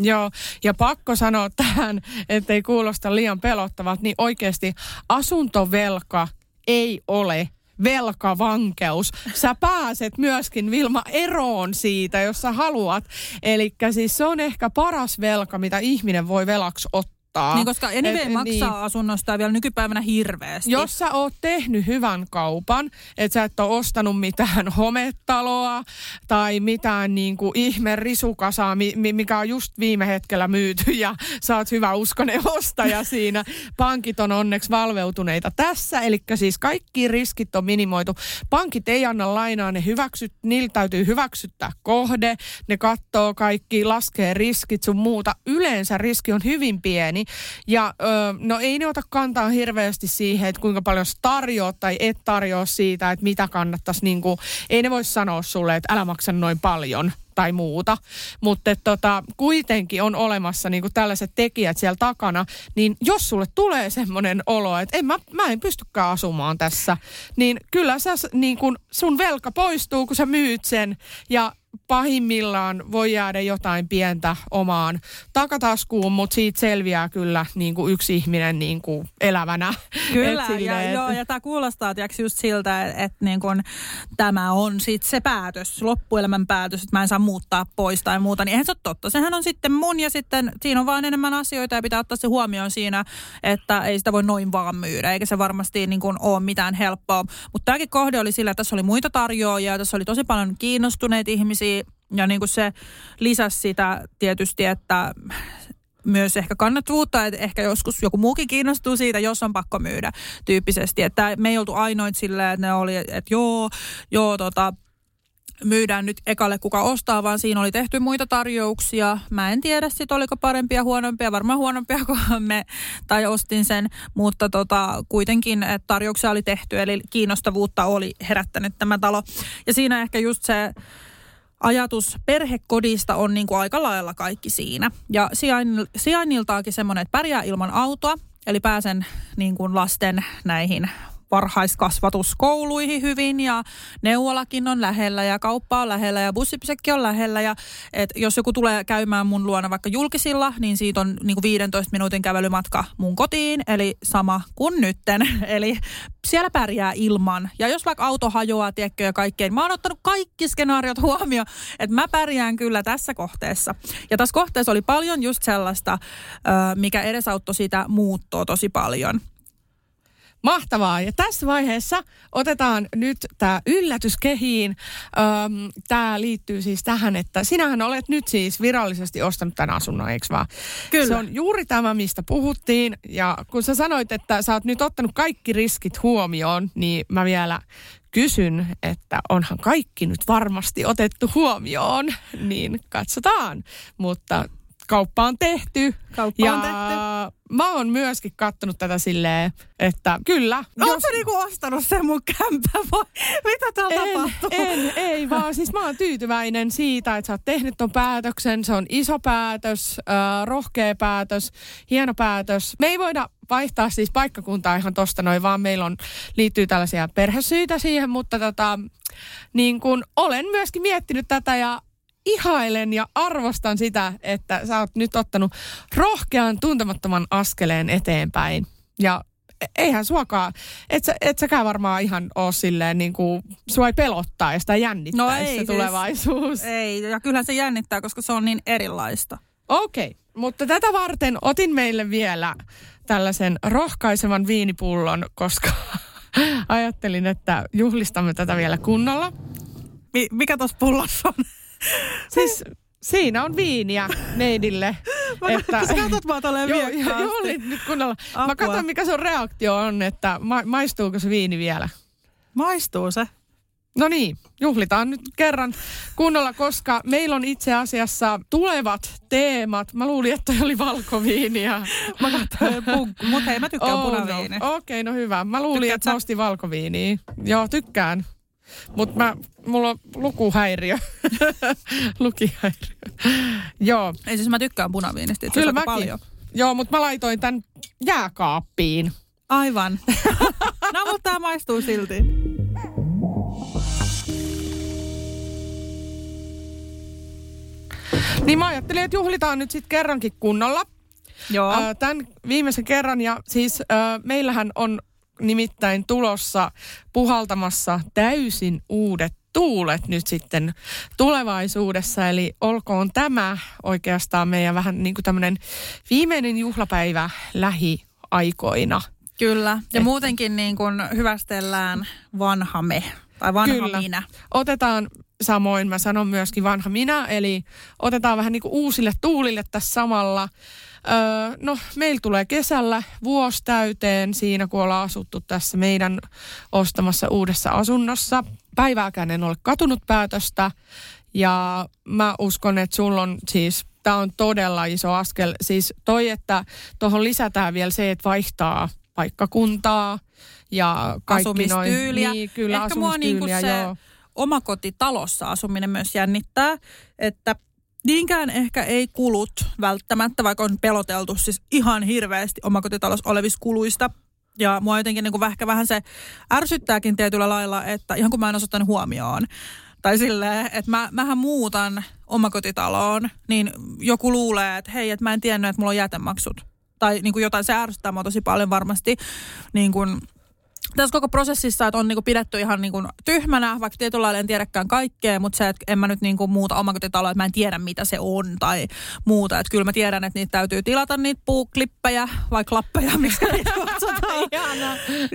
Joo, ja pakko sanoa tähän, ettei kuulosta liian pelottavalta, niin oikeasti asuntovelka ei ole velkavankeus. Sä pääset myöskin Vilma eroon siitä, jos sä haluat. Eli siis se on ehkä paras velka, mitä ihminen voi velaksi ottaa. Auttaa. Niin, koska anyway Et- maksaa niin. asunnosta vielä nykypäivänä hirveästi. Jos sä oot tehnyt hyvän kaupan, että sä et ole ostanut mitään hometaloa tai mitään niin kuin ihme risukasaa, mi- mi- mikä on just viime hetkellä myyty ja sä oot hyvä uskonen ostaja siinä. Pankit on onneksi valveutuneita tässä, eli siis kaikki riskit on minimoitu. Pankit ei anna lainaa, ne hyväksyt, niillä täytyy hyväksyttää kohde, ne katsoo kaikki, laskee riskit sun muuta. Yleensä riski on hyvin pieni ja ö, no ei ne ota kantaa hirveästi siihen, että kuinka paljon sä tarjoat tai et tarjoa siitä, että mitä kannattaisi. Niin kuin, ei ne voi sanoa sulle, että älä maksa noin paljon tai muuta. Mutta tota, kuitenkin on olemassa niinku tällaiset tekijät siellä takana, niin jos sulle tulee semmoinen olo, että en mä, mä en pystykään asumaan tässä, niin kyllä sä, niin kun sun velka poistuu, kun sä myyt sen ja pahimmillaan voi jäädä jotain pientä omaan takataskuun, mutta siitä selviää kyllä niin kuin yksi ihminen niin kuin elävänä. Kyllä, Et ja, et- joo, ja tämä kuulostaa tiiäks, just siltä, että et, niin kun, tämä on sit se päätös, loppuelämän päätös, että mä en saa muuttaa pois tai muuta, niin eihän se ole totta. Sehän on sitten mun ja sitten siinä on vaan enemmän asioita ja pitää ottaa se huomioon siinä, että ei sitä voi noin vaan myydä, eikä se varmasti niin kun, ole mitään helppoa. Mutta tämäkin kohde oli sillä, että tässä oli muita tarjoajia, tässä oli tosi paljon kiinnostuneita ihmisiä ja niin kuin se lisäsi sitä tietysti, että myös ehkä kannattavuutta, että ehkä joskus joku muukin kiinnostuu siitä, jos on pakko myydä tyyppisesti. Että me ei oltu ainoit silleen, että ne oli, että joo, joo tota, myydään nyt ekalle kuka ostaa, vaan siinä oli tehty muita tarjouksia. Mä en tiedä sit oliko parempia huonompia, varmaan huonompia kuin me, tai ostin sen, mutta tota, kuitenkin että tarjouksia oli tehty, eli kiinnostavuutta oli herättänyt tämä talo. Ja siinä ehkä just se ajatus perhekodista on niin kuin aika lailla kaikki siinä. Ja sijain, sijainniltaakin semmoinen, että pärjää ilman autoa, eli pääsen niin kuin lasten näihin varhaiskasvatuskouluihin hyvin ja neuvolakin on lähellä ja kauppa on lähellä ja bussipysäkki on lähellä. Ja et jos joku tulee käymään mun luona vaikka julkisilla, niin siitä on niin kuin 15 minuutin kävelymatka mun kotiin, eli sama kuin nytten. Eli siellä pärjää ilman. Ja jos vaikka auto hajoaa, tiedätkö, ja kaikkeen, mä oon ottanut kaikki skenaariot huomioon, että mä pärjään kyllä tässä kohteessa. Ja tässä kohteessa oli paljon just sellaista, mikä edesauttoi sitä muuttoa tosi paljon. Mahtavaa. Ja tässä vaiheessa otetaan nyt tämä yllätys kehiin. Tämä liittyy siis tähän, että sinähän olet nyt siis virallisesti ostanut tämän asunnon, eikö vaan? Kyllä. Se on juuri tämä, mistä puhuttiin. Ja kun sä sanoit, että sä oot nyt ottanut kaikki riskit huomioon, niin mä vielä kysyn, että onhan kaikki nyt varmasti otettu huomioon. Niin katsotaan. Mutta kauppa on tehty. Kauppa ja on tehty. mä oon myöskin kattonut tätä silleen, että kyllä. Oletko sä niinku ostanut sen mun kämpän vai mitä täällä en, tapahtuu? en, ei vaan siis mä oon tyytyväinen siitä, että sä oot tehnyt ton päätöksen. Se on iso päätös, äh, rohkea päätös, hieno päätös. Me ei voida vaihtaa siis paikkakuntaa ihan tosta noin, vaan meillä on, liittyy tällaisia perhesyitä siihen, mutta tota, niin kun olen myöskin miettinyt tätä ja ihailen ja arvostan sitä, että sä oot nyt ottanut rohkean tuntemattoman askeleen eteenpäin. Ja eihän suokaan, et, sä, et säkään varmaan ihan oo silleen niin kuin, sua ei pelottaa ja sitä jännittää No se ei siis. tulevaisuus. Ei, ja kyllähän se jännittää, koska se on niin erilaista. Okei, okay. mutta tätä varten otin meille vielä tällaisen rohkaisevan viinipullon, koska ajattelin, että juhlistamme tätä vielä kunnolla. Mi- mikä tuossa pullossa on? Siis siinä on viiniä neidille. Että... Sä katsot vaan tolleen Joo, nyt kunnolla. Apua. Mä katson, mikä sun reaktio on, että ma- maistuuko se viini vielä. Maistuu se. No niin, juhlitaan nyt kerran kunnolla, koska meillä on itse asiassa tulevat teemat. Mä luulin, että oli valkoviiniä. Mä katsoin mutta hei mä tykkään oh, punaviini. no. Okei, okay, no hyvä. Mä luulin, Tykkäät että mä ostin valkoviiniä. Joo, tykkään. Mutta mä, mulla on lukuhäiriö. Lukihäiriö. Joo, Ei siis mä tykkään punaviinistä itse kyllä mäkin. paljon. Joo, mutta mä laitoin tän jääkaappiin. Aivan. no mutta tää maistuu silti. Niin mä ajattelin, että juhlitaan nyt sitten kerrankin kunnolla. Joo. Tämän viimeisen kerran ja siis meillähän on nimittäin tulossa puhaltamassa täysin uudet tuulet nyt sitten tulevaisuudessa. Eli olkoon tämä oikeastaan meidän vähän niin kuin tämmöinen viimeinen juhlapäivä lähiaikoina. Kyllä, ja että. muutenkin niin kuin hyvästellään vanha me, tai vanha Kyllä. minä. Otetaan samoin, mä sanon myöskin vanha minä, eli otetaan vähän niin kuin uusille tuulille tässä samalla. Öö, no, meillä tulee kesällä vuosi täyteen siinä, kun ollaan asuttu tässä meidän ostamassa uudessa asunnossa. Päivääkään en ole katunut päätöstä ja mä uskon, että sulla on siis tämä on todella iso askel. Siis toi, että tuohon lisätään vielä se, että vaihtaa paikkakuntaa ja kaikki noin. Niin, kyllä, Ehkä mua niinku se joo. omakotitalossa asuminen myös jännittää, että niinkään ehkä ei kulut välttämättä, vaikka on peloteltu siis ihan hirveästi omakotitalossa olevista kuluista. Ja mua jotenkin niin kuin ehkä vähän se ärsyttääkin tietyllä lailla, että ihan kun mä en osoittanut huomioon. Tai silleen, että mä, mähän muutan omakotitaloon, niin joku luulee, että hei, että mä en tiennyt, että mulla on jätemaksut. Tai niin kuin jotain, se ärsyttää mua tosi paljon varmasti. Niin kuin, tässä koko prosessissa, että on niinku pidetty ihan niinku tyhmänä, vaikka tietyllä lailla en tiedäkään kaikkea, mutta se, että en mä nyt niinku muuta omakotitaloa, että mä en tiedä mitä se on tai muuta. Että kyllä mä tiedän, että niitä täytyy tilata niitä puuklippejä vai klappeja, miksi niitä kutsutaan.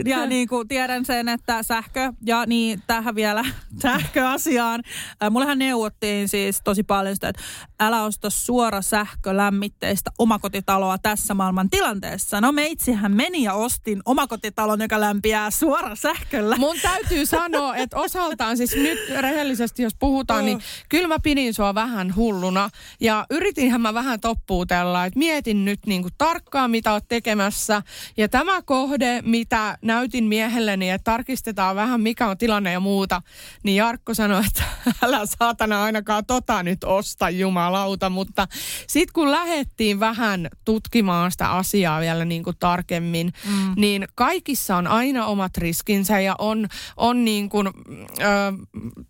ja niinku tiedän sen, että sähkö ja niin tähän vielä sähköasiaan. Mullehan neuvottiin siis tosi paljon sitä, että älä osta suora sähkölämmitteistä omakotitaloa tässä maailman tilanteessa. No meitsihän meni ja ostin omakotitalon, joka lämpiää elää suora sähköllä. Mun täytyy sanoa, että osaltaan siis nyt rehellisesti, jos puhutaan, niin kyllä mä pidin sua vähän hulluna. Ja yritinhän mä vähän toppuutella, että mietin nyt niin kuin tarkkaan, mitä oot tekemässä. Ja tämä kohde, mitä näytin miehelleni, että tarkistetaan vähän, mikä on tilanne ja muuta, niin Jarkko sanoi, että älä saatana ainakaan tota nyt osta, jumalauta. Mutta sitten kun lähettiin vähän tutkimaan sitä asiaa vielä niin kuin tarkemmin, mm. niin kaikissa on aina omat riskinsä ja on, on niin kuin, ö,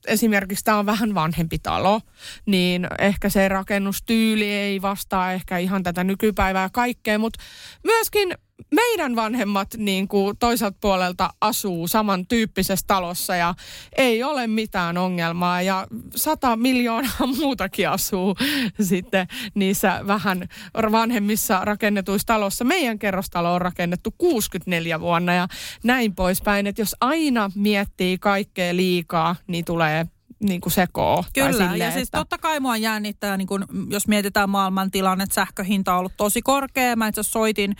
esimerkiksi tämä on vähän vanhempi talo, niin ehkä se rakennustyyli ei vastaa ehkä ihan tätä nykypäivää kaikkea, mutta myöskin meidän vanhemmat niin kuin toiselta puolelta asuu samantyyppisessä talossa ja ei ole mitään ongelmaa ja sata miljoonaa muutakin asuu sitten niissä vähän vanhemmissa rakennetuissa talossa. Meidän kerrostalo on rakennettu 64 vuonna ja näin poispäin, että jos aina miettii kaikkea liikaa, niin tulee niin kuin sekoo. Kyllä, silleen, ja siis totta kai mua jännittää, niin kun, jos mietitään maailman tilanne, sähköhinta on ollut tosi korkea. Mä itse soitin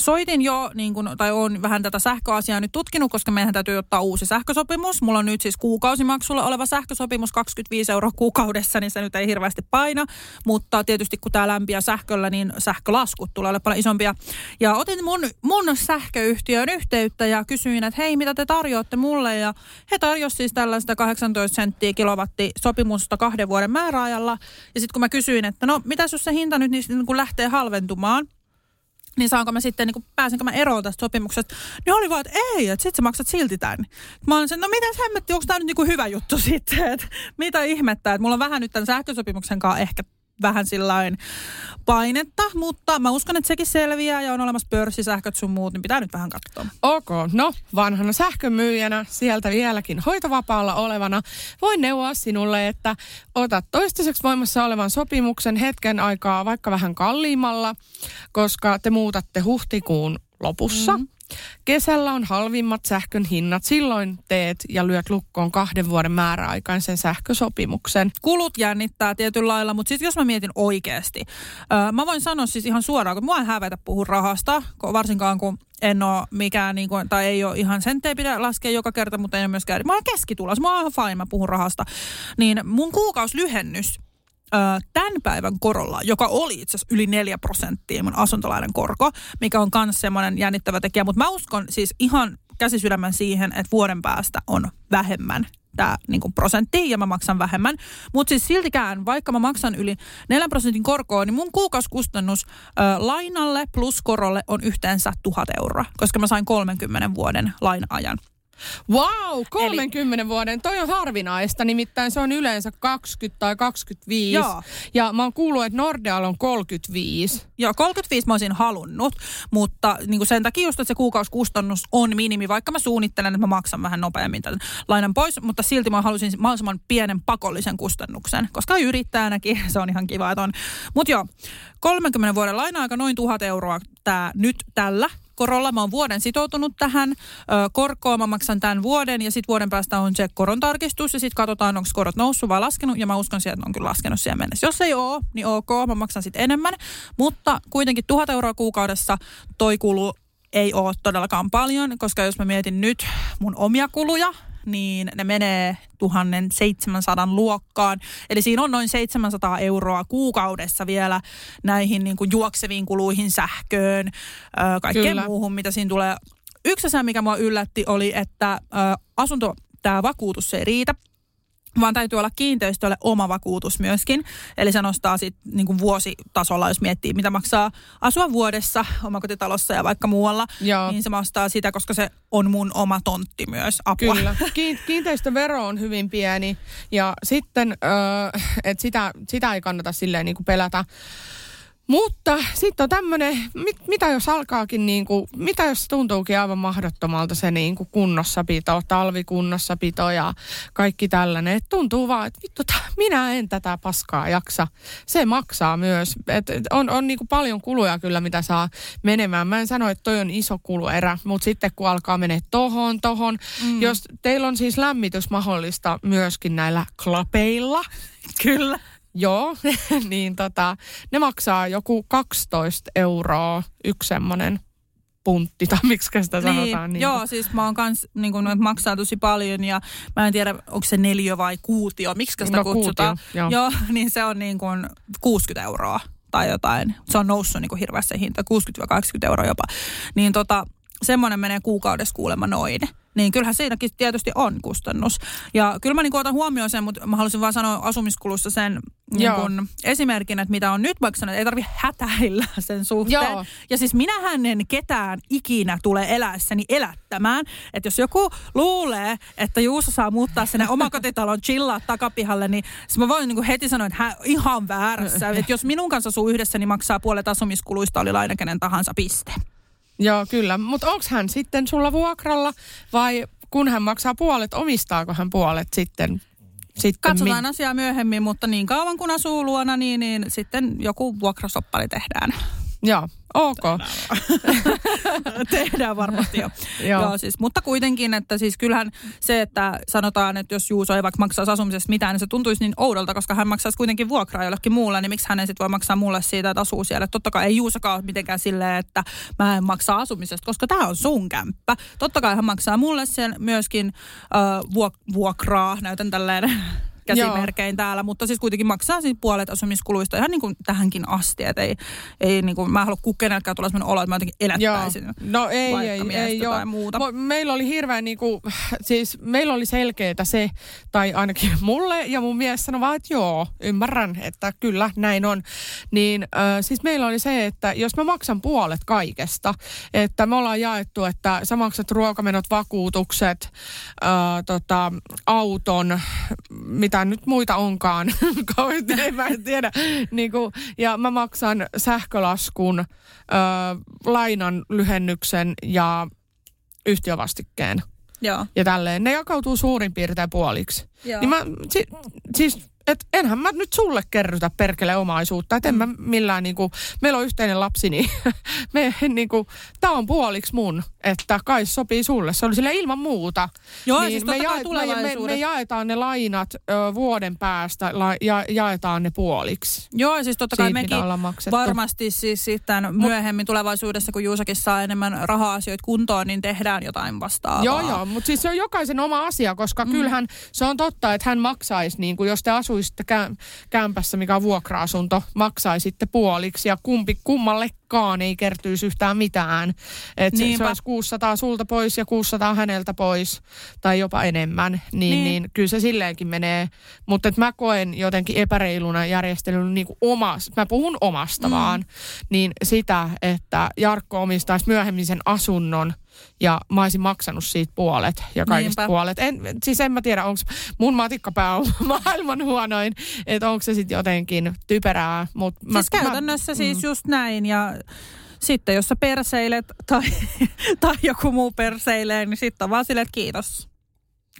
soitin jo, niin kun, tai on vähän tätä sähköasiaa nyt tutkinut, koska meidän täytyy ottaa uusi sähkösopimus. Mulla on nyt siis kuukausimaksulla oleva sähkösopimus 25 euroa kuukaudessa, niin se nyt ei hirveästi paina. Mutta tietysti kun tämä lämpiä sähköllä, niin sähkölaskut tulee olla paljon isompia. Ja otin mun, mun sähköyhtiön yhteyttä ja kysyin, että hei, mitä te tarjoatte mulle? Ja he tarjosivat siis tällaista 18 senttiä kilowatti sopimusta kahden vuoden määräajalla. Ja sitten kun mä kysyin, että no, mitä jos se hinta nyt niin kun lähtee halventumaan, niin saanko mä sitten, niin kuin, pääsenkö mä eroon tästä sopimuksesta. Niin oli vaan, että ei, että sit sä maksat silti tämän. Mä olin sen, no mitä hemmetti, onko tämä nyt niin kuin hyvä juttu sitten, että mitä ihmettä, että mulla on vähän nyt tämän sähkösopimuksen kanssa ehkä vähän sillain painetta, mutta mä uskon, että sekin selviää ja on olemassa pörssisähköt sun muut, niin pitää nyt vähän katsoa. Ok, no vanhana sähkömyyjänä sieltä vieläkin hoitovapaalla olevana voin neuvoa sinulle, että otat toistaiseksi voimassa olevan sopimuksen hetken aikaa vaikka vähän kalliimmalla, koska te muutatte huhtikuun lopussa. Mm. Kesällä on halvimmat sähkön hinnat. Silloin teet ja lyöt lukkoon kahden vuoden määräaikaisen sähkösopimuksen. Kulut jännittää tietyllä lailla, mutta sitten jos mä mietin oikeasti. Öö, mä voin sanoa siis ihan suoraan, kun mua ei hävetä puhua rahasta, varsinkaan kun en ole mikään, niin kuin, tai ei ole ihan senttejä pidä laskea joka kerta, mutta ei ole myöskään. Mä oon keskitulos, mä oon ihan fine, mä puhun rahasta. Niin mun kuukauslyhennys tämän päivän korolla, joka oli itse asiassa yli 4 prosenttia mun asuntolainen korko, mikä on myös semmoinen jännittävä tekijä. Mutta mä uskon siis ihan käsisydämän siihen, että vuoden päästä on vähemmän tämä niin prosentti ja mä maksan vähemmän. Mutta siis siltikään, vaikka mä maksan yli 4 prosentin korkoa, niin mun kuukausikustannos ö, lainalle plus korolle on yhteensä 1000 euroa, koska mä sain 30 vuoden lainaajan. Wow, 30 Eli, vuoden. Toi on harvinaista, nimittäin se on yleensä 20 tai 25. Joo. Ja mä oon kuullut, että Nordeal on 35. Joo, 35 mä olisin halunnut, mutta niin kuin sen takia just, että se kuukausikustannus on minimi, vaikka mä suunnittelen, että mä maksan vähän nopeammin tämän lainan pois, mutta silti mä halusin mahdollisimman pienen pakollisen kustannuksen, koska yrittäjänäkin se on ihan kiva, että on. Mutta joo, 30 vuoden laina-aika noin 1000 euroa tää nyt tällä korolla. Mä oon vuoden sitoutunut tähän korkoon. Mä maksan tämän vuoden ja sitten vuoden päästä on se koron tarkistus ja sitten katsotaan, onko korot noussut vai laskenut. Ja mä uskon siihen, että on kyllä laskenut siihen mennessä. Jos ei ole, niin ok, mä maksan sitten enemmän. Mutta kuitenkin tuhat euroa kuukaudessa toi kulu ei ole todellakaan paljon, koska jos mä mietin nyt mun omia kuluja, niin ne menee 1700 luokkaan. Eli siinä on noin 700 euroa kuukaudessa vielä näihin niin kuin juokseviin kuluihin, sähköön, kaikkeen Kyllä. muuhun, mitä siinä tulee. Yksi asia, mikä mua yllätti, oli, että asunto, tämä vakuutus ei riitä vaan täytyy olla kiinteistölle oma vakuutus myöskin. Eli se nostaa sitten niin vuositasolla, jos miettii, mitä maksaa asua vuodessa omakotitalossa ja vaikka muualla. Joo. Niin se maksaa sitä, koska se on mun oma tontti myös apua. Kyllä. Kiinteistövero on hyvin pieni ja sitten, että sitä, sitä ei kannata silleen niin kuin pelätä. Mutta sitten on tämmöinen, mit, mitä jos alkaakin niin kuin, mitä jos tuntuukin aivan mahdottomalta se niin kuin kunnossapito, talvikunnossapito ja kaikki tällainen. Et tuntuu vaan, että vittu, minä en tätä paskaa jaksa. Se maksaa myös. Et, et on on niin kuin paljon kuluja kyllä, mitä saa menemään. Mä en sano, että toi on iso kuluerä, mutta sitten kun alkaa mennä tohon, tohon. Mm. Jos teillä on siis lämmitys mahdollista myöskin näillä klapeilla. Kyllä Joo, niin tota, ne maksaa joku 12 euroa yksi semmoinen puntti, tai miksi sitä niin, sanotaan. Niin joo, kuin. siis mä oon kans, niin kuin, että maksaa tosi paljon ja mä en tiedä, onko se neljä vai kuutio, miksi sitä no, kutsutaan. Kuutio, joo. joo, niin se on niin kuin 60 euroa tai jotain. Se on noussut niin kuin hirveästi hinta, 60-80 euroa jopa. Niin tota, semmoinen menee kuukaudessa kuulemma noin niin kyllähän siinäkin tietysti on kustannus. Ja kyllä mä niin otan huomioon sen, mutta mä haluaisin vaan sanoa asumiskulussa sen niin kun esimerkin, että mitä on nyt maksanut, ei tarvi hätäillä sen suhteen. Joo. Ja siis minähän en ketään ikinä tule eläessäni elättämään. Että jos joku luulee, että Juuso saa muuttaa sinne omakotitalon chillaa takapihalle, niin mä voin niin heti sanoa, että hän ihan väärässä. Että jos minun kanssa asuu yhdessä, niin maksaa puolet asumiskuluista, oli laina kenen tahansa piste. Joo, kyllä. Mutta onko hän sitten sulla vuokralla vai kun hän maksaa puolet, omistaako hän puolet sitten? sitten Katsotaan mi- asiaa myöhemmin, mutta niin kauan kun asuu luona, niin, niin sitten joku vuokrasoppari tehdään. Joo, ok. Tehdään varmasti jo. Joo. Joo siis, mutta kuitenkin, että siis kyllähän se, että sanotaan, että jos Juuso ei vaikka maksaisi asumisesta mitään, niin se tuntuisi niin oudolta, koska hän maksaisi kuitenkin vuokraa jollekin muulle, niin miksi hän ei sitten voi maksaa mulle siitä, että asuu siellä. Totta kai ei Juusokaan ole mitenkään silleen, että mä en maksa asumisesta, koska tämä on sun kämppä. Totta kai hän maksaa mulle sen myöskin äh, vuok- vuokraa, näytän tälleen käsimerkein Joo. täällä, mutta siis kuitenkin maksaa siis puolet asumiskuluista ihan niin kuin tähänkin asti, että ei, ei niin kuin, mä en halua kenelläkään tulla sellainen olo, että mä jotenkin elättäisin joo. No ei, ei, ei, joo. muuta. Mo, meillä oli hirveän niin kuin, siis meillä oli selkeää se, tai ainakin mulle ja mun mies sanoi vaan, että joo, ymmärrän, että kyllä näin on. Niin äh, siis meillä oli se, että jos mä maksan puolet kaikesta, että me ollaan jaettu, että sä maksat ruokamenot, vakuutukset, äh, tota, auton, mitä mitä nyt muita onkaan, en mä en tiedä. Niin kuin, ja mä maksan sähkölaskun, ö, lainan lyhennyksen ja yhtiövastikkeen. Joo. Ja tälleen. Ne jakautuu suurin piirtein puoliksi. Joo. Niin mä, si, siis että enhän mä nyt sulle kerrytä perkele omaisuutta. Että en mä millään niinku, meillä on yhteinen lapsi, niin me niinku, tää on puoliksi mun, että kai sopii sulle. Se oli sille ilman muuta. Joo, niin siis me, ja, me, me, me, jaetaan ne lainat ö, vuoden päästä la, ja jaetaan ne puoliksi. Joo, siis totta kai mekin varmasti siis sitten myöhemmin tulevaisuudessa, kun Juusakin saa enemmän raha-asioita kuntoon, niin tehdään jotain vastaavaa. Joo, joo, mutta siis se on jokaisen oma asia, koska mm. kyllähän se on totta, että hän maksaisi, niin kuin jos te asuisitte asuisitte kämpässä, mikä on vuokra-asunto, maksaisitte puoliksi ja kumpi kummallekaan ei kertyisi yhtään mitään. Että se, se olisi 600 sulta pois ja 600 häneltä pois tai jopa enemmän, niin, niin. niin kyllä se silleenkin menee. Mutta mä koen jotenkin epäreiluna järjestelyn niin kuin omas, mä puhun omasta mm. vaan, niin sitä, että Jarkko omistaisi myöhemmin sen asunnon – ja mä olisin maksanut siitä puolet ja kaikista Niinpä. puolet. En, siis en mä tiedä, onko mun matikkapää on maailman huonoin, että onko se sitten jotenkin typerää. Mut Siis käytännössä mä, siis just näin ja sitten jos sä perseilet tai, tai joku muu perseilee, niin sitten on vaan silleen, että kiitos.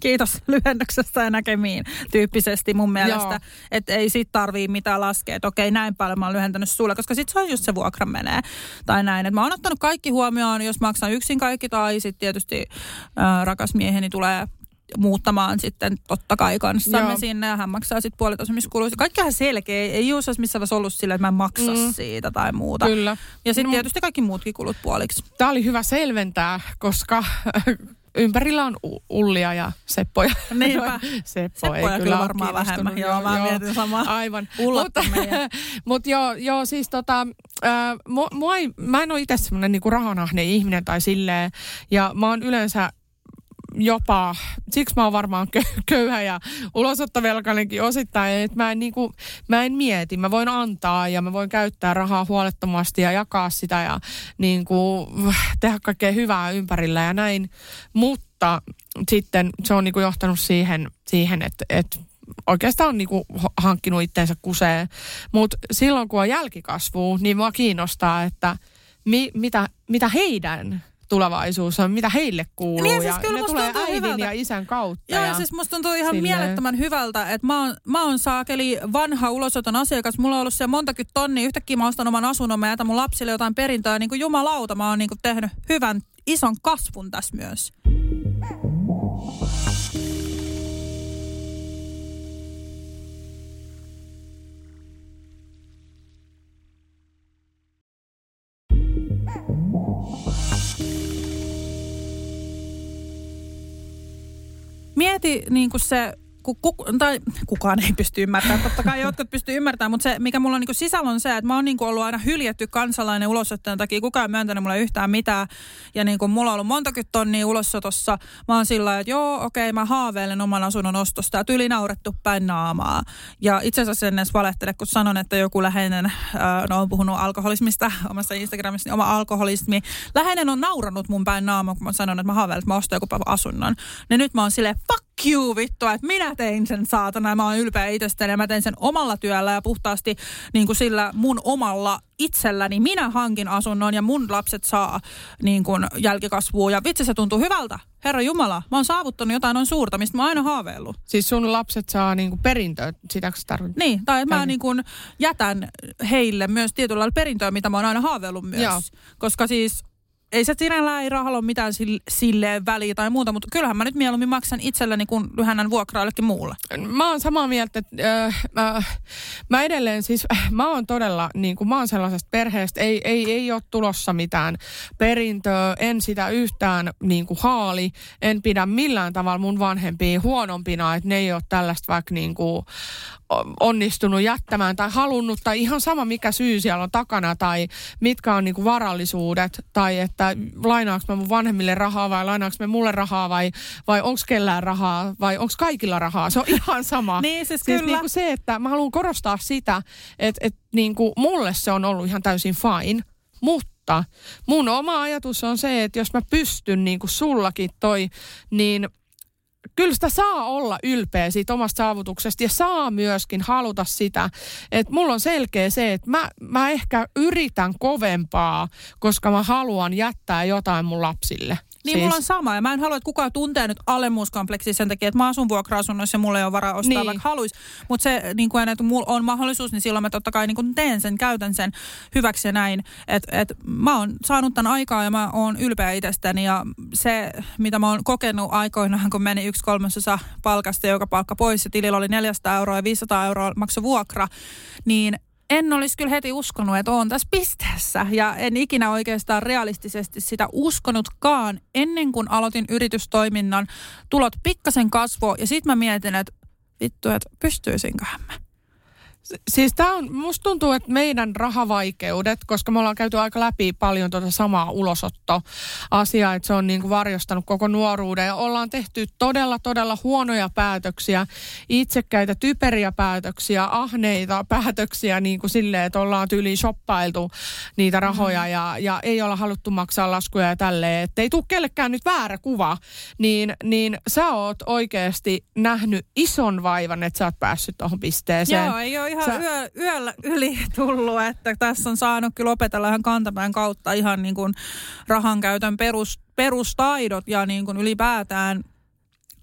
Kiitos lyhennyksestä ja näkemiin tyyppisesti mun mielestä. Että ei sit tarvii mitään laskea, että okei näin paljon mä oon lyhentänyt sulle, koska sit se on just se vuokra menee. Tai näin, että mä oon ottanut kaikki huomioon, jos maksan yksin kaikki tai sitten tietysti ää, rakas mieheni tulee muuttamaan sitten totta kai kanssamme Joo. sinne ja hän maksaa sitten puolet asumiskuluista. Kaikkihan selkeä. Ei olisi missään vaiheessa ollut sillä, että mä en maksa. Mm. siitä tai muuta. Kyllä. Ja sitten No, tietysti kaikki muutkin kulut puoliksi. Tämä oli hyvä selventää, koska ympärillä on Ullia ja Seppoja. Niinpä. Seppo Seppoja ei kyllä kyllä varmaan vähemmän. Joo, mä mietin samaa. Aivan. Mutta mut joo, joo, siis tota, äh, mua, mua ei, mä en ole itse semmoinen niinku rahanahne ihminen tai silleen. Ja mä oon yleensä jopa, siksi mä oon varmaan kö- köyhä ja ulosottovelkainenkin osittain, että mä en, niinku, mä en mieti. Mä voin antaa ja mä voin käyttää rahaa huolettomasti ja jakaa sitä ja niinku, tehdä kaikkea hyvää ympärillä ja näin. Mutta sitten se on niinku johtanut siihen, siihen että, että oikeastaan on niinku hankkinut itteensä kuseen. Mutta silloin kun on jälkikasvua, niin mua kiinnostaa, että mi, mitä, mitä heidän tulevaisuus on, mitä heille kuuluu. Niin ja siis ja kyllä ne musta tulee äidin hyvältä. ja isän kautta. Joo, ja ja siis musta tuntuu ihan silleen. mielettömän hyvältä, että mä oon, mä oon saakeli vanha ulosoton asiakas. Mulla on ollut siellä montakin tonnia. Yhtäkkiä mä ostan oman asunnon, mä jätän mun lapsille jotain perintöä. Niin kuin jumalauta, mä oon niin kuin tehnyt hyvän ison kasvun tässä myös. Mieti niin kuin se, ku, ku, tai kukaan ei pysty ymmärtämään, totta kai jotkut pystyy ymmärtämään, mutta se, mikä mulla on niin sisällä on se, että mä oon niin ollut aina hyljetty kansalainen ulosottojen takia, kukaan ei myöntänyt mulle yhtään mitään, ja niin kuin mulla on ollut montakin tonnia ulosotossa, mä oon sillä että joo, okei, mä haaveilen oman asunnon ostosta, ja tyli naurettu päin naamaa. Ja itse asiassa en edes valehtele, kun sanon, että joku läheinen, äh, no on puhunut alkoholismista omassa Instagramissa, niin oma alkoholismi, läheinen on nauranut mun päin naamaa, kun mä sanon, että mä haaveilen, että mä ostan joku asunnon. Niin nyt mä oon silleen, fuck you vittu, että minä tein sen saatana ja mä oon ylpeä itsestäni ja mä tein sen omalla työllä ja puhtaasti niin kuin sillä mun omalla itselläni minä hankin asunnon ja mun lapset saa niin kuin jälkikasvua ja vitsi se tuntuu hyvältä. Herra Jumala, mä oon saavuttanut jotain noin suurta, mistä mä oon aina haaveillut. Siis sun lapset saa niinku perintöä, sitäkö sä tarkoitat? Niin, tai mä niin kuin jätän heille myös tietyllä lailla perintöä, mitä mä oon aina haaveillut myös. Joo. Koska siis ei se sinällään ei rahalla ole mitään sille, silleen väliä tai muuta, mutta kyllähän mä nyt mieluummin maksan itselleni, kun lyhennän vuokraa jollekin muulle. Mä oon samaa mieltä, että äh, mä, mä edelleen siis, mä oon todella, niin kuin mä oon sellaisesta perheestä, ei, ei, ei ole tulossa mitään perintöä, en sitä yhtään niin kuin haali, en pidä millään tavalla mun vanhempia huonompina, että ne ei ole tällaista vaikka niin kuin onnistunut jättämään tai halunnut, tai ihan sama mikä syy siellä on takana, tai mitkä on niin kuin varallisuudet, tai että lainaanko mä mun vanhemmille rahaa, vai lainaanko me mulle rahaa, vai, vai onko kellään rahaa, vai onko kaikilla rahaa, se on ihan sama. Niin, siis Siis kyllä. niin kuin se, että mä haluan korostaa sitä, että, että niin kuin mulle se on ollut ihan täysin fine, mutta mun oma ajatus on se, että jos mä pystyn niin kuin sullakin toi, niin kyllä sitä saa olla ylpeä siitä omasta saavutuksesta ja saa myöskin haluta sitä. Että mulla on selkeä se, että mä, mä ehkä yritän kovempaa, koska mä haluan jättää jotain mun lapsille. Niin siis. mulla on sama ja mä en halua, että kukaan tuntee nyt alemmuuskompleksi sen takia, että mä asun vuokra-asunnoissa ja mulla ei ole varaa ostaa Niin. vaikka haluaisi. Mutta se, niin kuin, että mulla on mahdollisuus, niin silloin mä totta kai niin kuin teen sen, käytän sen hyväksi ja näin. Että et mä oon saanut tämän aikaa ja mä oon ylpeä itsestäni ja se, mitä mä oon kokenut aikoinaan, kun meni yksi kolmasosa palkasta, joka palkka pois ja tilillä oli 400 euroa ja 500 euroa makso vuokra, niin en olisi kyllä heti uskonut, että olen tässä pisteessä. Ja en ikinä oikeastaan realistisesti sitä uskonutkaan ennen kuin aloitin yritystoiminnan. Tulot pikkasen kasvoi ja sitten mä mietin, että vittu, että pystyisinköhän mä. Siis tämä on, musta tuntuu, että meidän rahavaikeudet, koska me ollaan käyty aika läpi paljon tuota samaa ulosottoasiaa, että se on niin kuin varjostanut koko nuoruuden ja ollaan tehty todella, todella huonoja päätöksiä, itsekkäitä, typeriä päätöksiä, ahneita päätöksiä niin kuin silleen, että ollaan tyyliin shoppailtu niitä rahoja mm. ja, ja ei olla haluttu maksaa laskuja ja tälleen, että ei tule kellekään nyt väärä kuva, niin, niin sä oot oikeasti nähnyt ison vaivan, että sä oot päässyt tuohon pisteeseen. Joo, ei ole ihan Sä... yö, yöllä yli tullut, että tässä on saanut kyllä opetella ihan kantapään kautta ihan niin kuin rahan käytön perus, perustaidot ja niin kuin ylipäätään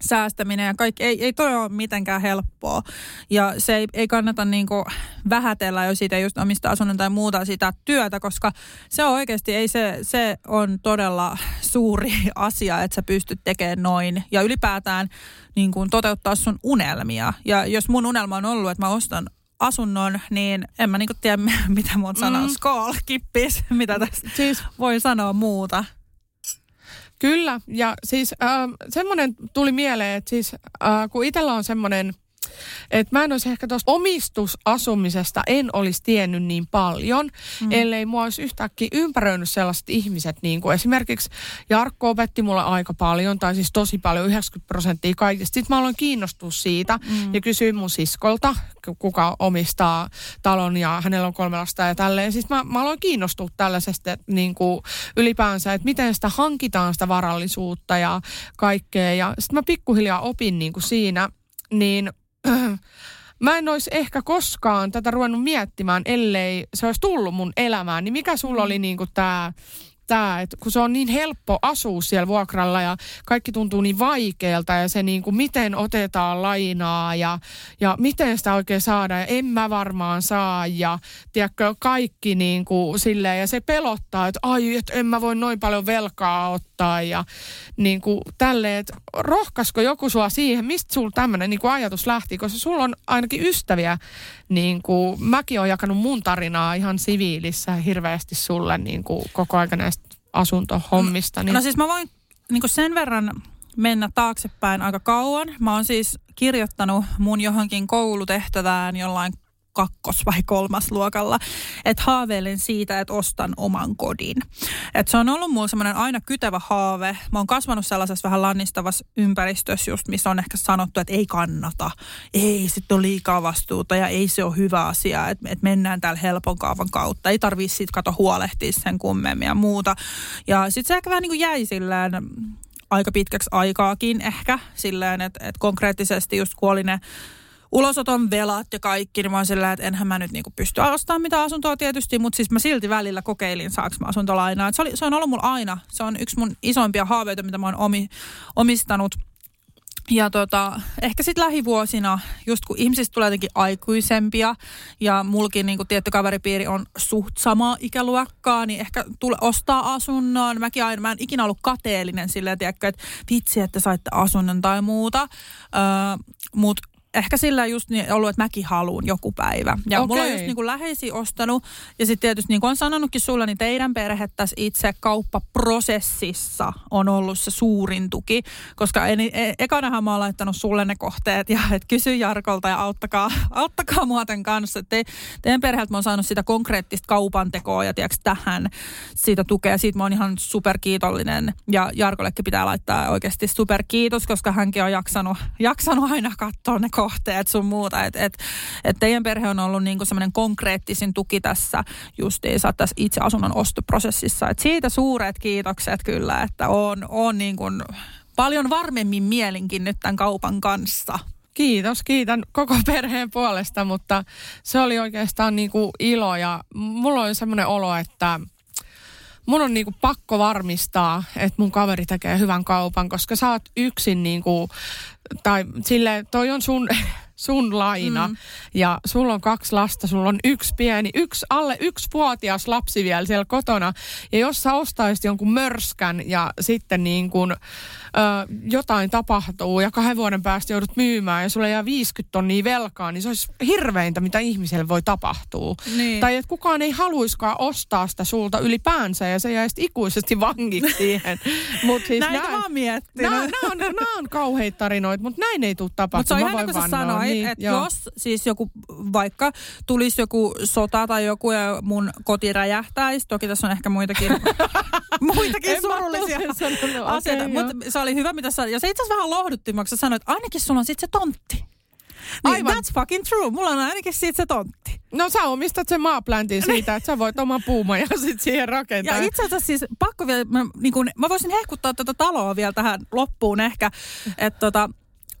säästäminen ja kaikki, ei, ei toi ole mitenkään helppoa. Ja se ei, ei kannata niin kuin vähätellä, jos siitä just omista asunnon tai muuta sitä työtä, koska se on oikeasti, ei se, se on todella suuri asia, että sä pystyt tekemään noin. Ja ylipäätään niin kuin toteuttaa sun unelmia. Ja jos mun unelma on ollut, että mä ostan asunnon, niin en mä niinku tiedä, mitä mun sanoa. Mm. Skol, kippis, mitä tässä siis, voi sanoa muuta. Kyllä, ja siis äh, semmoinen tuli mieleen, että siis äh, kun itsellä on semmoinen et mä en olisi ehkä tuosta omistusasumisesta en olisi tiennyt niin paljon, mm. ellei mua olisi yhtäkkiä ympäröinyt sellaiset ihmiset, niin kuin esimerkiksi Jarkko opetti mulle aika paljon, tai siis tosi paljon, 90 prosenttia kaikista. Sitten mä aloin kiinnostua siitä mm. ja kysyin mun siskolta, kuka omistaa talon ja hänellä on kolme lasta ja tälleen. Siis mä, mä aloin kiinnostua tällaisesta niin kuin ylipäänsä, että miten sitä hankitaan sitä varallisuutta ja kaikkea. Ja sitten mä pikkuhiljaa opin niin kuin siinä, niin mä en olisi ehkä koskaan tätä ruvennut miettimään, ellei se olisi tullut mun elämään. Niin mikä sulla oli niinku tämä tämä, että kun se on niin helppo asua siellä vuokralla ja kaikki tuntuu niin vaikealta ja se niin kuin miten otetaan lainaa ja, ja miten sitä oikein saada ja en mä varmaan saa ja tiedätkö, kaikki niin kuin silleen ja se pelottaa, että ai, että en mä voi noin paljon velkaa ottaa ja niin kuin tälleen, että rohkasko joku sua siihen, mistä sulla tämmöinen niin ajatus lähti, koska sulla on ainakin ystäviä, niin kuin mäkin olen jakanut mun tarinaa ihan siviilissä hirveästi sulle niin kuin koko ajan näistä asuntohommista. Niin... No siis mä voin niin sen verran mennä taaksepäin aika kauan. Mä oon siis kirjoittanut mun johonkin koulutehtävään jollain kakkos- vai kolmas luokalla, että haaveilen siitä, että ostan oman kodin. Et se on ollut mulla semmoinen aina kytevä haave. Mä oon kasvanut sellaisessa vähän lannistavassa ympäristössä just, missä on ehkä sanottu, että ei kannata, ei, sitten on liikaa vastuuta ja ei se ole hyvä asia, että et mennään täällä helpon kaavan kautta. Ei tarvii siitä kato huolehtia sen kummemmin ja muuta. Ja sitten se ehkä vähän niin jäi silleen aika pitkäksi aikaakin ehkä silleen, että, että konkreettisesti just kuoli ne ulosoton velat ja kaikki, niin mä oon sillä, että enhän mä nyt niinku pysty ostamaan mitä asuntoa tietysti, mutta siis mä silti välillä kokeilin, saaks mä asuntolainaa. se, oli, se on ollut mulla aina, se on yksi mun isoimpia haaveita, mitä mä oon omi, omistanut. Ja tota, ehkä sitten lähivuosina, just kun ihmisistä tulee jotenkin aikuisempia ja mulkin niin tietty kaveripiiri on suht samaa ikäluokkaa, niin ehkä tule ostaa asunnon. Mäkin aina, mä en ikinä ollut kateellinen silleen, että vitsi, että saitte asunnon tai muuta. Öö, Mutta ehkä sillä just niin ollut, että mäkin haluan joku päivä. Ja okay. mulla on just niin kuin läheisi ostanut. Ja sitten tietysti niin kuin on sanonutkin sulle, niin teidän perhe tässä itse kauppaprosessissa on ollut se suurin tuki. Koska en, e, ekanahan mä oon laittanut sulle ne kohteet ja että kysy Jarkolta ja auttakaa, auttakaa mua tämän kanssa. Te, teidän perheeltä mä oon saanut sitä konkreettista kaupantekoa ja tiedätkö, tähän siitä tukea. Siitä mä oon ihan superkiitollinen. Ja Jarkollekin pitää laittaa oikeasti superkiitos, koska hänkin on jaksanut, jaksanut aina katsoa ne kohteet sun muuta. Että et, et teidän perhe on ollut niinku semmoinen konkreettisin tuki tässä justiinsa tässä itse asunnon ostoprosessissa. Et siitä suuret kiitokset kyllä, että on, on niinku paljon varmemmin mielinkin nyt tämän kaupan kanssa. Kiitos, kiitän koko perheen puolesta, mutta se oli oikeastaan niin kuin ilo ja mulla oli semmoinen olo, että mun on niinku pakko varmistaa, että mun kaveri tekee hyvän kaupan, koska sä oot yksin niinku, tai sille toi on sun, sun laina mm. ja sulla on kaksi lasta, sulla on yksi pieni, yksi alle yksi vuotias lapsi vielä siellä kotona ja jos sä ostaisit jonkun mörskän ja sitten niin kuin jotain tapahtuu ja kahden vuoden päästä joudut myymään ja sulle jää 50 tonnia velkaa, niin se olisi hirveintä, mitä ihmiselle voi tapahtua. Niin. Tai että kukaan ei haluiskaan ostaa sitä sulta ylipäänsä ja se jäisi ikuisesti vangiksi siihen. Mut siis Näitä mä oon miettinyt. Nämä, nämä, on, nämä on kauheita tarinoita, mutta näin ei tule tapahtumaan. Mutta se on ihan niin kuin sä sanoit, Niin, että jos siis joku, vaikka tulisi joku sota tai joku ja mun koti räjähtäisi, toki tässä on ehkä muitakin, muitakin En surullisia asioita, okei, mutta se oli hyvä mitä sä, ja se itse asiassa vähän lohdutti, kun sä sanoit, että ainakin sulla on sit se tontti. Niin, Aivan. that's fucking true. Mulla on ainakin siitä se tontti. No sä omistat sen maaplantin siitä, että sä voit oman puuman ja sit siihen rakentaa. Ja itse asiassa siis pakko vielä, mä, niin kun, mä voisin hehkuttaa tätä taloa vielä tähän loppuun ehkä, että tota,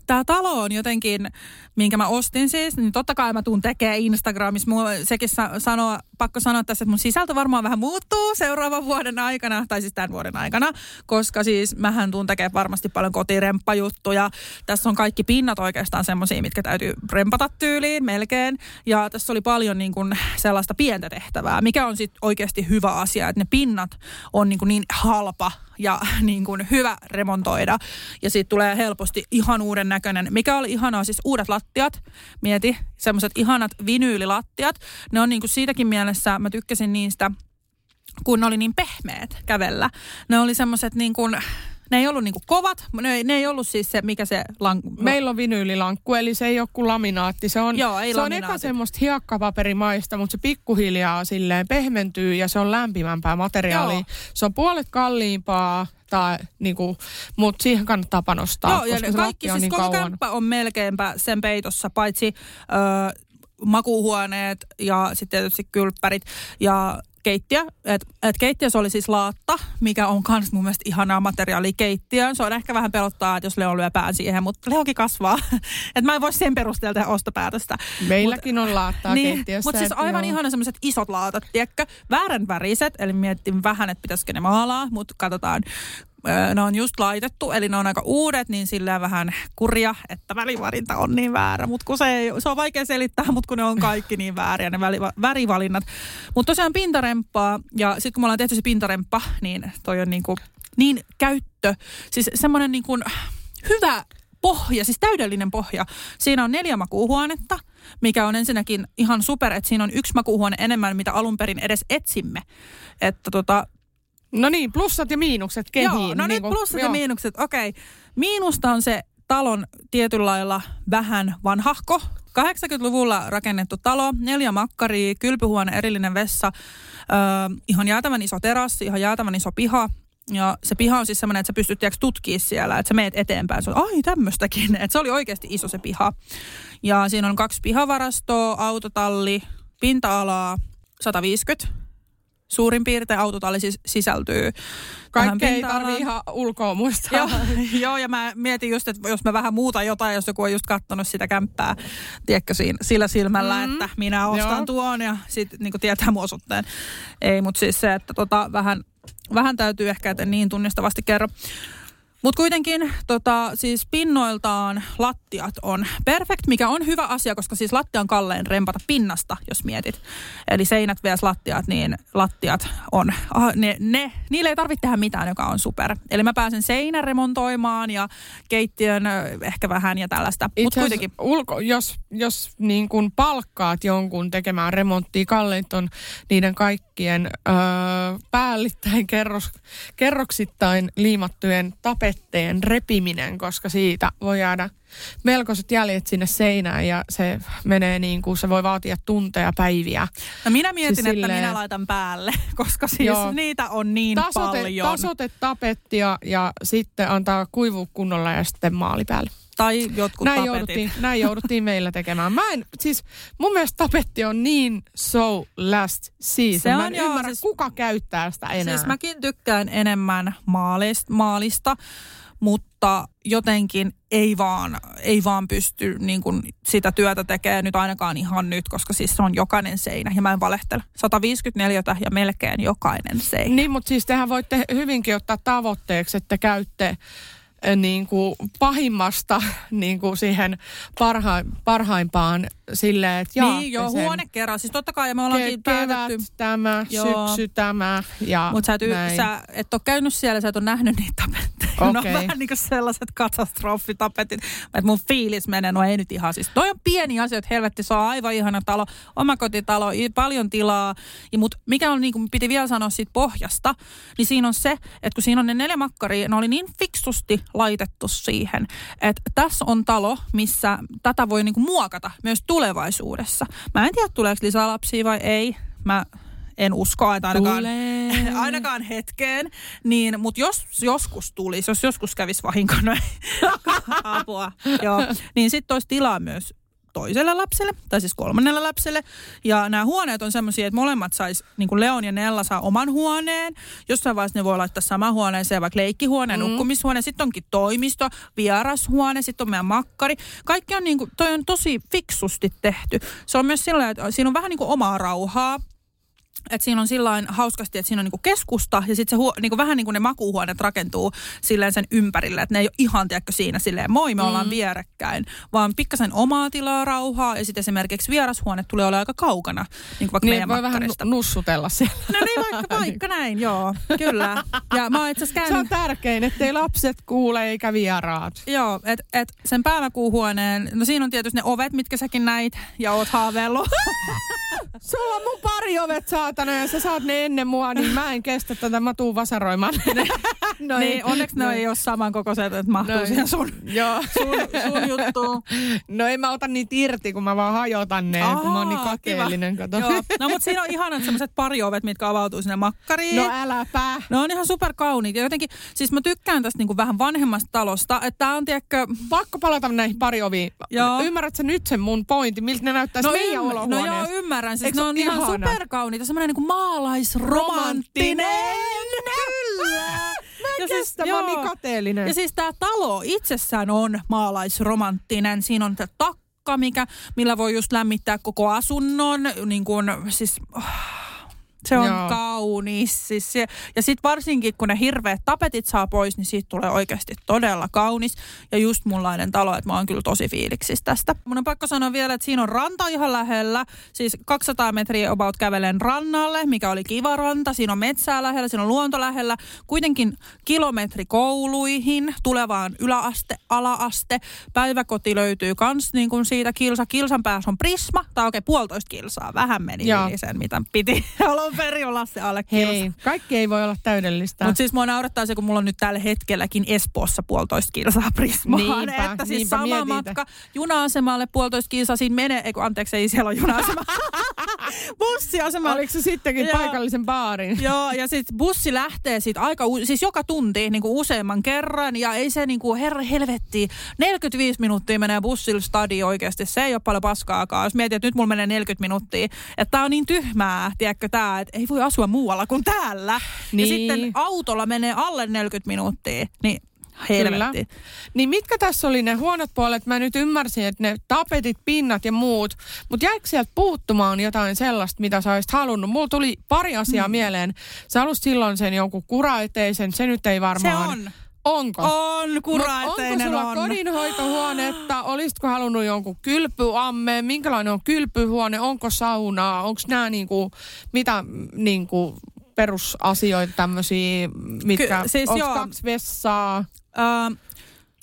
tämä talo on jotenkin, minkä mä ostin siis, niin totta kai mä tuun tekemään Instagramissa. Mulla sekin sa- sanoa, pakko sanoa tässä, että mun sisältö varmaan vähän muuttuu seuraavan vuoden aikana, tai siis tämän vuoden aikana, koska siis mähän tuun tekemään varmasti paljon kotiremppajuttuja. Tässä on kaikki pinnat oikeastaan semmoisia, mitkä täytyy rempata tyyliin melkein. Ja tässä oli paljon niin kuin sellaista pientä tehtävää, mikä on sitten oikeasti hyvä asia, että ne pinnat on niin, kuin niin halpa ja niin kuin hyvä remontoida. Ja siitä tulee helposti ihan uuden näköinen. Mikä oli ihanaa, siis uudet lattiat, mieti, semmoiset ihanat vinyylilattiat. Ne on niin kuin siitäkin mielessä, mä tykkäsin niistä, kun ne oli niin pehmeät kävellä. Ne oli semmoiset niin kuin, ne ei ollut niin kuin kovat, ne ei, ne ei ollut siis se, mikä se... Lang- Meillä on vinyylilankku, eli se ei ole kuin laminaatti. Se on, Joo, ei se on eka semmoista hiekkapaperimaista, mutta se pikkuhiljaa silleen pehmentyy ja se on lämpimämpää materiaalia. Joo. Se on puolet kalliimpaa, tai, niinku, mutta siihen kannattaa panostaa, Joo, ja koska se kaikki, siis niin koko kauan. kämppä on melkeinpä sen peitossa, paitsi ö, makuuhuoneet ja sitten tietysti kylppärit ja keittiö. Et, et keittiössä oli siis laatta, mikä on kans mun mielestä ihanaa materiaalia keittiöön. Se on ehkä vähän pelottaa, että jos Leo lyö pään siihen, mutta Leokin kasvaa. että mä en voi sen perusteella tehdä ostopäätöstä. Meilläkin on laattaa Niin, keittiössä. mutta siis aivan ihana semmoiset isot laatat, tiedätkö? Väärän väriset, eli miettin vähän, että pitäisikö ne maalaa, mutta katsotaan. Ne on just laitettu, eli ne on aika uudet, niin sillä vähän kurja, että välivalinta on niin väärä. Mutta kun se, ei, se on vaikea selittää, mutta kun ne on kaikki niin vääriä, ne väliva, värivalinnat. Mutta tosiaan pintaremppaa, ja sitten kun me ollaan tehty se pintaremppa, niin toi on niinku, niin käyttö. Siis semmoinen niin kuin hyvä pohja, siis täydellinen pohja. Siinä on neljä makuuhuonetta, mikä on ensinnäkin ihan super, että siinä on yksi makuuhuone enemmän, mitä alun perin edes etsimme. Että tota, No niin, plussat ja miinukset kehiin. Joo, no niin nyt plussat ja miinukset. Okei. Miinusta on se talon tietyllä lailla vähän vanhahko. 80-luvulla rakennettu talo, neljä makkaria, kylpyhuone, erillinen vessa, öö, ihan jäätävän iso terassi, ihan jäätävän iso piha. Ja se piha on siis semmoinen, että sä pystyt tiiäks, tutkii siellä, että sä meet eteenpäin. Se on, ai tämmöistäkin. Että se oli oikeasti iso se piha. Ja siinä on kaksi pihavarastoa, autotalli, pinta-alaa 150 suurin piirtein autotalli siis sisältyy Kaikkea ei tarvii ihan ulkoa muistaa. Joo, joo, ja mä mietin just, että jos mä vähän muutan jotain, jos joku on just kattonut sitä kämppää, tiedätkö, siinä, sillä silmällä, mm. että minä ostan Joo. tuon ja sitten niin tietää mun osoitteen. Ei, mutta siis se, että tota, vähän, vähän täytyy ehkä, että niin tunnistavasti kerro. Mutta kuitenkin tota, siis pinnoiltaan lattiat on perfect, mikä on hyvä asia, koska siis lattia on kallein rempata pinnasta, jos mietit. Eli seinät vs. lattiat, niin lattiat on, ah, ne, ne, niille ei tarvitse tehdä mitään, joka on super. Eli mä pääsen seinän remontoimaan ja keittiön ö, ehkä vähän ja tällaista. Mutta kuitenkin. ulko, jos, jos niin kuin palkkaat jonkun tekemään remonttia, kalleit on niiden kaikkien öö, päällittäin kerros, kerroksittain liimattujen tapetteen repiminen, koska siitä voi jäädä melkoiset jäljet sinne seinään ja se menee niin kuin, se voi vaatia tunteja, päiviä. No minä mietin, siis että silleen- minä laitan päälle, koska siis Joo. niitä on niin Tasote, paljon. tasote tapettia ja sitten antaa kuivua kunnolla ja sitten maali päälle. Tai jotkut Näin tapetit. jouduttiin, näin jouduttiin meillä tekemään. Mä en, siis mun mielestä tapetti on niin so last season. Se Mä on en joo, ymmärrä, siis- kuka käyttää sitä enää. Siis mäkin tykkään enemmän maalista, maalista mutta jotenkin ei vaan, ei vaan pysty niin kuin sitä työtä tekemään nyt ainakaan ihan nyt, koska siis se on jokainen seinä. Ja mä en valehtele. 154 ja melkein jokainen seinä. Niin, mutta siis tehän voitte hyvinkin ottaa tavoitteeksi, että käytte niin kuin pahimmasta niin kuin siihen parha, parhaimpaan silleen, että jaatte Niin, joo, sen. huone kerran. Siis totta kai, ja me Ke- ollaankin päätetty. tämä, Joo. syksy tämä ja Mutta sä, et y- näin. sä et ole käynyt siellä, sä et ole nähnyt niitä tapetteja. Okay. No vähän niin kuin sellaiset katastrofitapetit. Että mun fiilis menee, no ei nyt ihan siis. Toi on pieni asia, että helvetti, se on aivan ihana talo, omakotitalo, paljon tilaa. Ja mut mikä on niin kuin piti vielä sanoa siitä pohjasta, niin siinä on se, että kun siinä on ne neljä makkaria, ne oli niin fiksusti laitettu siihen, että tässä on talo, missä tätä voi niin kuin muokata myös tulevaisuudessa. Mä en tiedä, tuleeko lisää lapsia vai ei. Mä en usko, että ainakaan, Tulee. ainakaan hetkeen. Niin, mutta jos joskus tulisi, jos joskus kävisi vahinko, ei, apua, joo, niin sitten olisi tilaa myös toiselle lapselle, tai siis kolmannelle lapselle. Ja nämä huoneet on semmoisia, että molemmat sais, niin kuin Leon ja Nella saa oman huoneen. Jossain vaiheessa ne voi laittaa samaan huoneeseen, vaikka leikkihuone, mm. nukkumishuone. Sitten onkin toimisto, vierashuone, sitten on meidän makkari. Kaikki on niin kuin, toi on tosi fiksusti tehty. Se on myös sillä että siinä on vähän niin kuin omaa rauhaa. Että siinä on sillain hauskasti, että siinä on niinku keskusta ja sitten se huo, niinku vähän niin kuin ne makuuhuoneet rakentuu silleen sen ympärille, että ne ei ole ihan tiedätkö siinä silleen moi me Mm. ollaan vierekkäin, vaan pikkasen omaa tilaa, rauhaa ja sitten esimerkiksi vierashuone tulee olla aika kaukana, niin kuin vaikka Niin meidän voi vähän makkarista. nussutella siellä. No niin, vaikka, vaikka näin, joo, kyllä. Ja mä itse asiassa Se on käynyt... tärkein, ettei lapset kuule eikä vieraat. Joo, että et sen päämäkuuhuoneen, no siinä on tietysti ne ovet, mitkä säkin näit ja oot haaveillut. Sulla on mun pari ovet saatana ja sä saat ne ennen mua, niin mä en kestä tätä, mä tuun vasaroimaan. no niin, onneksi ne ei ole samankokoiset, että mahtuu No siihen sun, Joo. sun, sun juttuun. No en mä ota niitä irti, kun mä vaan hajotan ne, kun mä oon niin kateellinen. Kato. Joo. No mutta siinä on ihanat semmoiset pariovet, mitkä avautuu sinne makkariin. No äläpä. Ne on ihan superkauniit. Ja jotenkin, siis mä tykkään tästä niinku vähän vanhemmasta talosta, että tää on tiedätkö... Pakko palata näihin pari oviin. Joo. Ymmärrätkö nyt sen mun pointti, miltä ne näyttäisi No, meidän ymm- no olohuoneessa? joo, ymmärrän. Siis Eikö ne se on ole ihan superkauniita. Semmoinen niinku maalaisromanttinen. Kyllä. En Ja siis, kestä, mä joo. niin kateellinen. Ja siis tämä talo itsessään on maalaisromanttinen. Siinä on takka, mikä, millä voi just lämmittää koko asunnon. Niin kuin, siis, oh, se on Joo. Kaunis. Siis se, ja sitten varsinkin, kun ne hirveät tapetit saa pois, niin siitä tulee oikeasti todella kaunis. Ja just munlainen talo, että mä oon kyllä tosi fiiliksissä tästä. Mun on pakko sanoa vielä, että siinä on ranta ihan lähellä. Siis 200 metriä about kävelen rannalle, mikä oli kiva ranta. Siinä on metsää lähellä, siinä on luonto lähellä. Kuitenkin kilometri kouluihin, tulevaan yläaste, alaaste. Päiväkoti löytyy kans niin kuin siitä kilsa. Kilsan päässä on Prisma, tai oikein puolitoista kilsaa. Vähän meni Joo. yli sen, mitä piti. Alun perin olla se alle kilsa. Hei, kaikki ei voi olla täydellistä. Mutta siis mua naurattaa se, kun mulla on nyt tällä hetkelläkin Espoossa puolitoista kilsaa Prismaan. Niinpä, että siis niinpä sama mietin, matka juna-asemalle puolitoista kilsaa. Siinä menee, ei kun anteeksi, ei siellä ole juna-asema. Bussiasema. Oliko se sittenkin Joo. paikallisen baarin? Joo, ja sitten bussi lähtee sit aika, u- siis joka tunti niin kuin useamman kerran, ja ei se niin kuin, herra helvetti, 45 minuuttia menee bussilla stadi oikeasti, se ei ole paljon paskaakaan. Jos mietit, että nyt mulla menee 40 minuuttia, että tää on niin tyhmää, tiedätkö tää, että ei voi asua muualla kuin täällä. Niin. Ja sitten autolla menee alle 40 minuuttia, niin helvetti. Niin mitkä tässä oli ne huonot puolet? Mä nyt ymmärsin, että ne tapetit, pinnat ja muut. Mutta jäikö sieltä puuttumaan jotain sellaista, mitä sä olisit halunnut? Mulla tuli pari asiaa mm. mieleen. Sä halusit silloin sen jonkun kuraeteisen, se nyt ei Se varmaan. on. Onko? On, Mut onko kuraeteinen sulla on. kodinhoitohuonetta? Olisitko halunnut jonkun kylpyamme? Minkälainen on kylpyhuone? Onko saunaa? Onko nämä niinku, mitä niinku perusasioita tämmöisiä, mitkä, Ky- siis onko kaksi vessaa? Uh,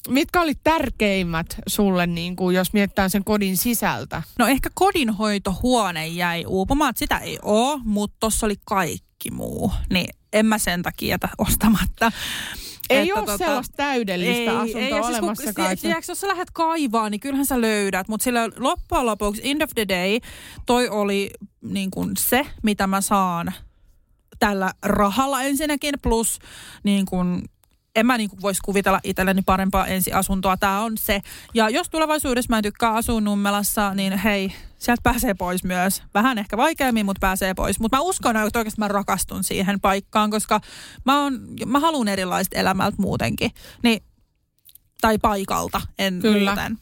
Mitkä oli tärkeimmät sulle, niin kuin, jos mietitään sen kodin sisältä? No ehkä kodinhoitohuone jäi uupumaan, sitä ei oo, mutta tossa oli kaikki muu. Niin en mä sen takia jätä ostamatta. Ei Että ole tota, sellaista täydellistä asuntoa ja siis olemassakaan. Kun, tiedätkö, jos sä lähdet kaivaa, niin kyllähän sä löydät. Mutta sillä loppujen lopuksi, end of the day, toi oli niin kuin se, mitä mä saan tällä rahalla ensinnäkin. Plus niin kuin, en mä niin voisi kuvitella itselleni parempaa ensiasuntoa. Tämä on se. Ja jos tulevaisuudessa mä en tykkää asua Nummelassa, niin hei, sieltä pääsee pois myös. Vähän ehkä vaikeammin, mutta pääsee pois. Mutta mä uskon, että oikeasti mä rakastun siihen paikkaan, koska mä, on, mä haluan erilaista elämältä muutenkin. Niin, tai paikalta, en Kyllä. muuten.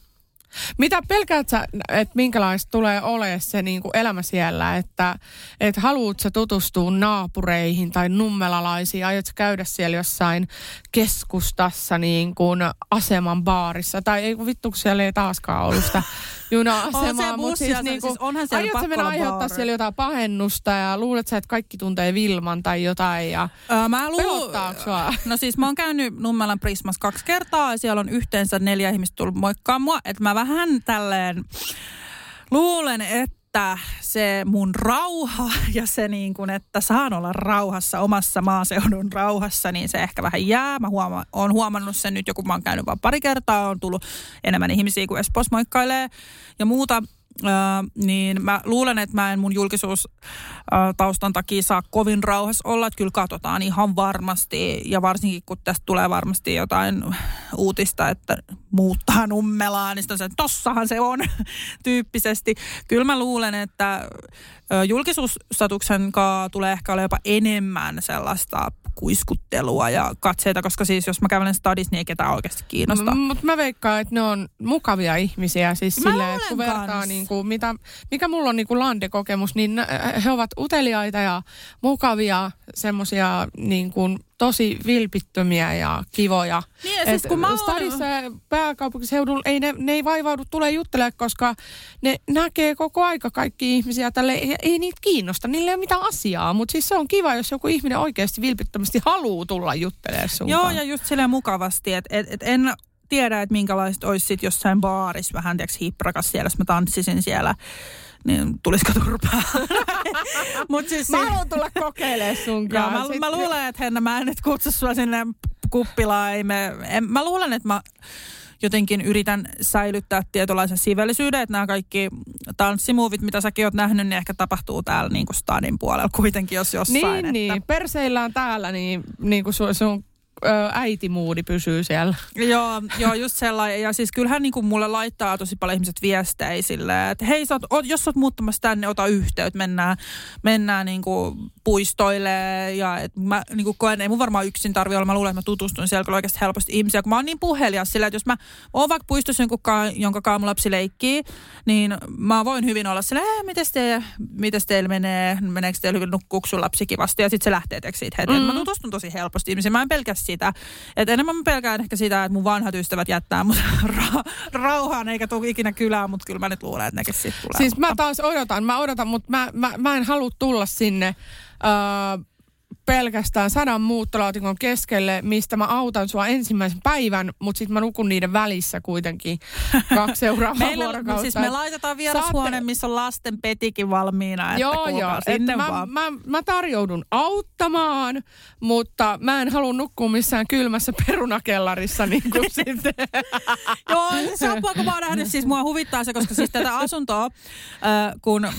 Mitä pelkäät sä, että minkälaista tulee olemaan se niin kuin elämä siellä, että et haluut sä tutustua naapureihin tai nummelalaisiin, aiot sä käydä siellä jossain keskustassa niin kuin aseman baarissa, tai ei vittu, siellä ei taaskaan ollut sitä juna-asemaa. On se bussi, niinku, siis onhan siellä aiotko mennä aiheuttaa baari. siellä jotain pahennusta ja luulet sä, että kaikki tuntee Vilman tai jotain ja Öö, mä luul... sua? No siis mä oon käynyt Nummelan Prismas kaksi kertaa ja siellä on yhteensä neljä ihmistä tullut moikkaa mua. Että mä vähän tälleen luulen, että se mun rauha ja se niin kuin, että saan olla rauhassa omassa maaseudun rauhassa, niin se ehkä vähän jää. Mä huoma- oon huomannut sen nyt, joku mä oon käynyt vaan pari kertaa, on tullut enemmän ihmisiä kuin Espoossa moikkailee ja muuta. Niin mä luulen, että mä en mun julkisuus ö, taustan takia saa kovin rauhassa olla, että kyllä katsotaan ihan varmasti ja varsinkin kun tästä tulee varmasti jotain uutista, että muuttaa nummelaan, niin sitten tossahan se on tyyppisesti. Kyllä mä luulen, että julkisuusstatuksen kanssa tulee ehkä olla jopa enemmän sellaista kuiskuttelua ja katseita, koska siis jos mä kävelen stadissa, niin ei ketään oikeasti kiinnosta. Mutta mä veikkaan, että ne on mukavia ihmisiä. Siis Mä silleen, että kun vertaa, niin kuin, mitä, mikä mulla on niin kuin Lande-kokemus, niin nä- he ovat uteliaita ja mukavia, semmoisia niin kuin, tosi vilpittömiä ja kivoja. Niin, ja siis kun mä oon- Stadissa ja pääkaupunkiseudulla ei ne, ne ei vaivaudu tulee juttelemaan, koska ne näkee koko aika kaikki ihmisiä tälle, ja ei niitä kiinnosta, niillä ei ole mitään asiaa, mutta siis se on kiva, jos joku ihminen oikeasti vilpittömästi haluaa tulla juttelemaan sun Joo, ja just silleen mukavasti, että et, et en tiedä, että minkälaiset olisi sit jossain baarissa vähän, tiedätkö, hipprakas siellä, jos mä tanssisin siellä, niin tulisiko turpaa? Mut siis Mä haluan tulla kokeilemaan sun Joo, kanssa. mä, Sit- mä luulen, että Henna, mä en nyt kutsu sua sinne kuppilaan. Ei me, en, mä luulen, että mä jotenkin yritän säilyttää tietynlaisen sivellisyyden, että nämä kaikki tanssimuovit, mitä säkin oot nähnyt, niin ehkä tapahtuu täällä niin kuin stadin puolella kuitenkin, jos jossain. Niin, että, niin. Perseillään täällä, niin, niin kuin sun, sun äitimuudi pysyy siellä. Joo, joo, just sellainen. Ja siis kyllähän niin kuin mulle laittaa tosi paljon ihmiset viestejä silleen, että hei, sä oot, oot, jos sä oot muuttamassa tänne, ota yhteyttä, mennään, mennään niin kuin puistoille. Ja et mä niin kuin koen, ei mun varmaan yksin tarvi olla, mä luulen, että mä tutustun siellä kyllä oikeasti helposti ihmisiä, kun mä oon niin puhelias sillä, että jos mä oon vaikka puistossa jonkun kaa, jonka kaa mun lapsi leikkii, niin mä voin hyvin olla silleen, eh, mites, te, mites teillä menee, meneekö teillä hyvin, nukkuuko sun lapsi kivasti, ja sitten se lähtee teeksi siitä heti. Mm. Mä tutustun tosi helposti ihmisiin, mä en pelkää sitä. Et enemmän mä pelkään ehkä sitä, että mun vanhat ystävät jättää mut ra- rauhaan, eikä tule ikinä kylään, mutta kyllä mä nyt luulen, että nekin sitten tulee. Siis mä taas odotan, mä odotan, mutta mä, mä, mä en halua tulla sinne ö, pelkästään sadan muuttolaatikon keskelle, mistä mä autan sua ensimmäisen päivän, mutta sitten mä nukun niiden välissä kuitenkin kaksi seuraavaa Meillä, vuorokautta. siis me laitetaan vierashuone, Saatte- missä on lasten petikin valmiina, että Joo, joo. sinne Että mä, vaan. mä, mä tarjoudun auttamaan, mutta mä en halua nukkua missään kylmässä perunakellarissa niin kuin sitten. Joo, siis se on kun mä oon nähnyt, siis mua huvittaa se, koska siis tätä asuntoa, äh, kun äh,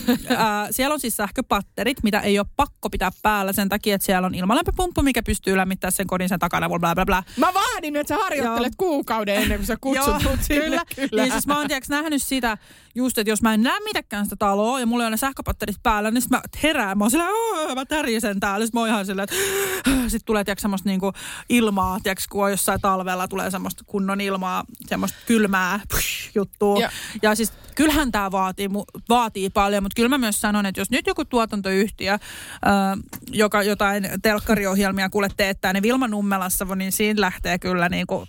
siellä on siis sähköpatterit, mitä ei ole pakko pitää päällä sen takia, että siellä on ilmalämpöpumppu, mikä pystyy lämmittämään sen kodin sen takana, bla bla bla. Mä vaadin, että sä harjoittelet kuukauden ennen kuin sä kutsut mut sinne. kyllä. kyllä. Niin siis mä oon tiiäks, nähnyt sitä just, että jos mä en lämmitäkään sitä taloa ja mulla ei ole ne sähköpatterit päällä, niin sit mä herään. Mä oon "Åh, mä tärjisen täällä. Sitten mä oon ihan silleen, että sit tulee tiiäks, semmoista niinku ilmaa, tiiäks, kun on jossain talvella tulee semmoista kunnon ilmaa, semmoista kylmää juttua. Ja- Ja, siis kyllähän tämä vaatii, vaatii paljon, mutta kyllä mä myös sanon, että jos nyt joku tuotantoyhtiö, joka jotain telkkariohjelmia kuule teettää, niin Vilma Nummelassa, niin siinä lähtee kyllä niinku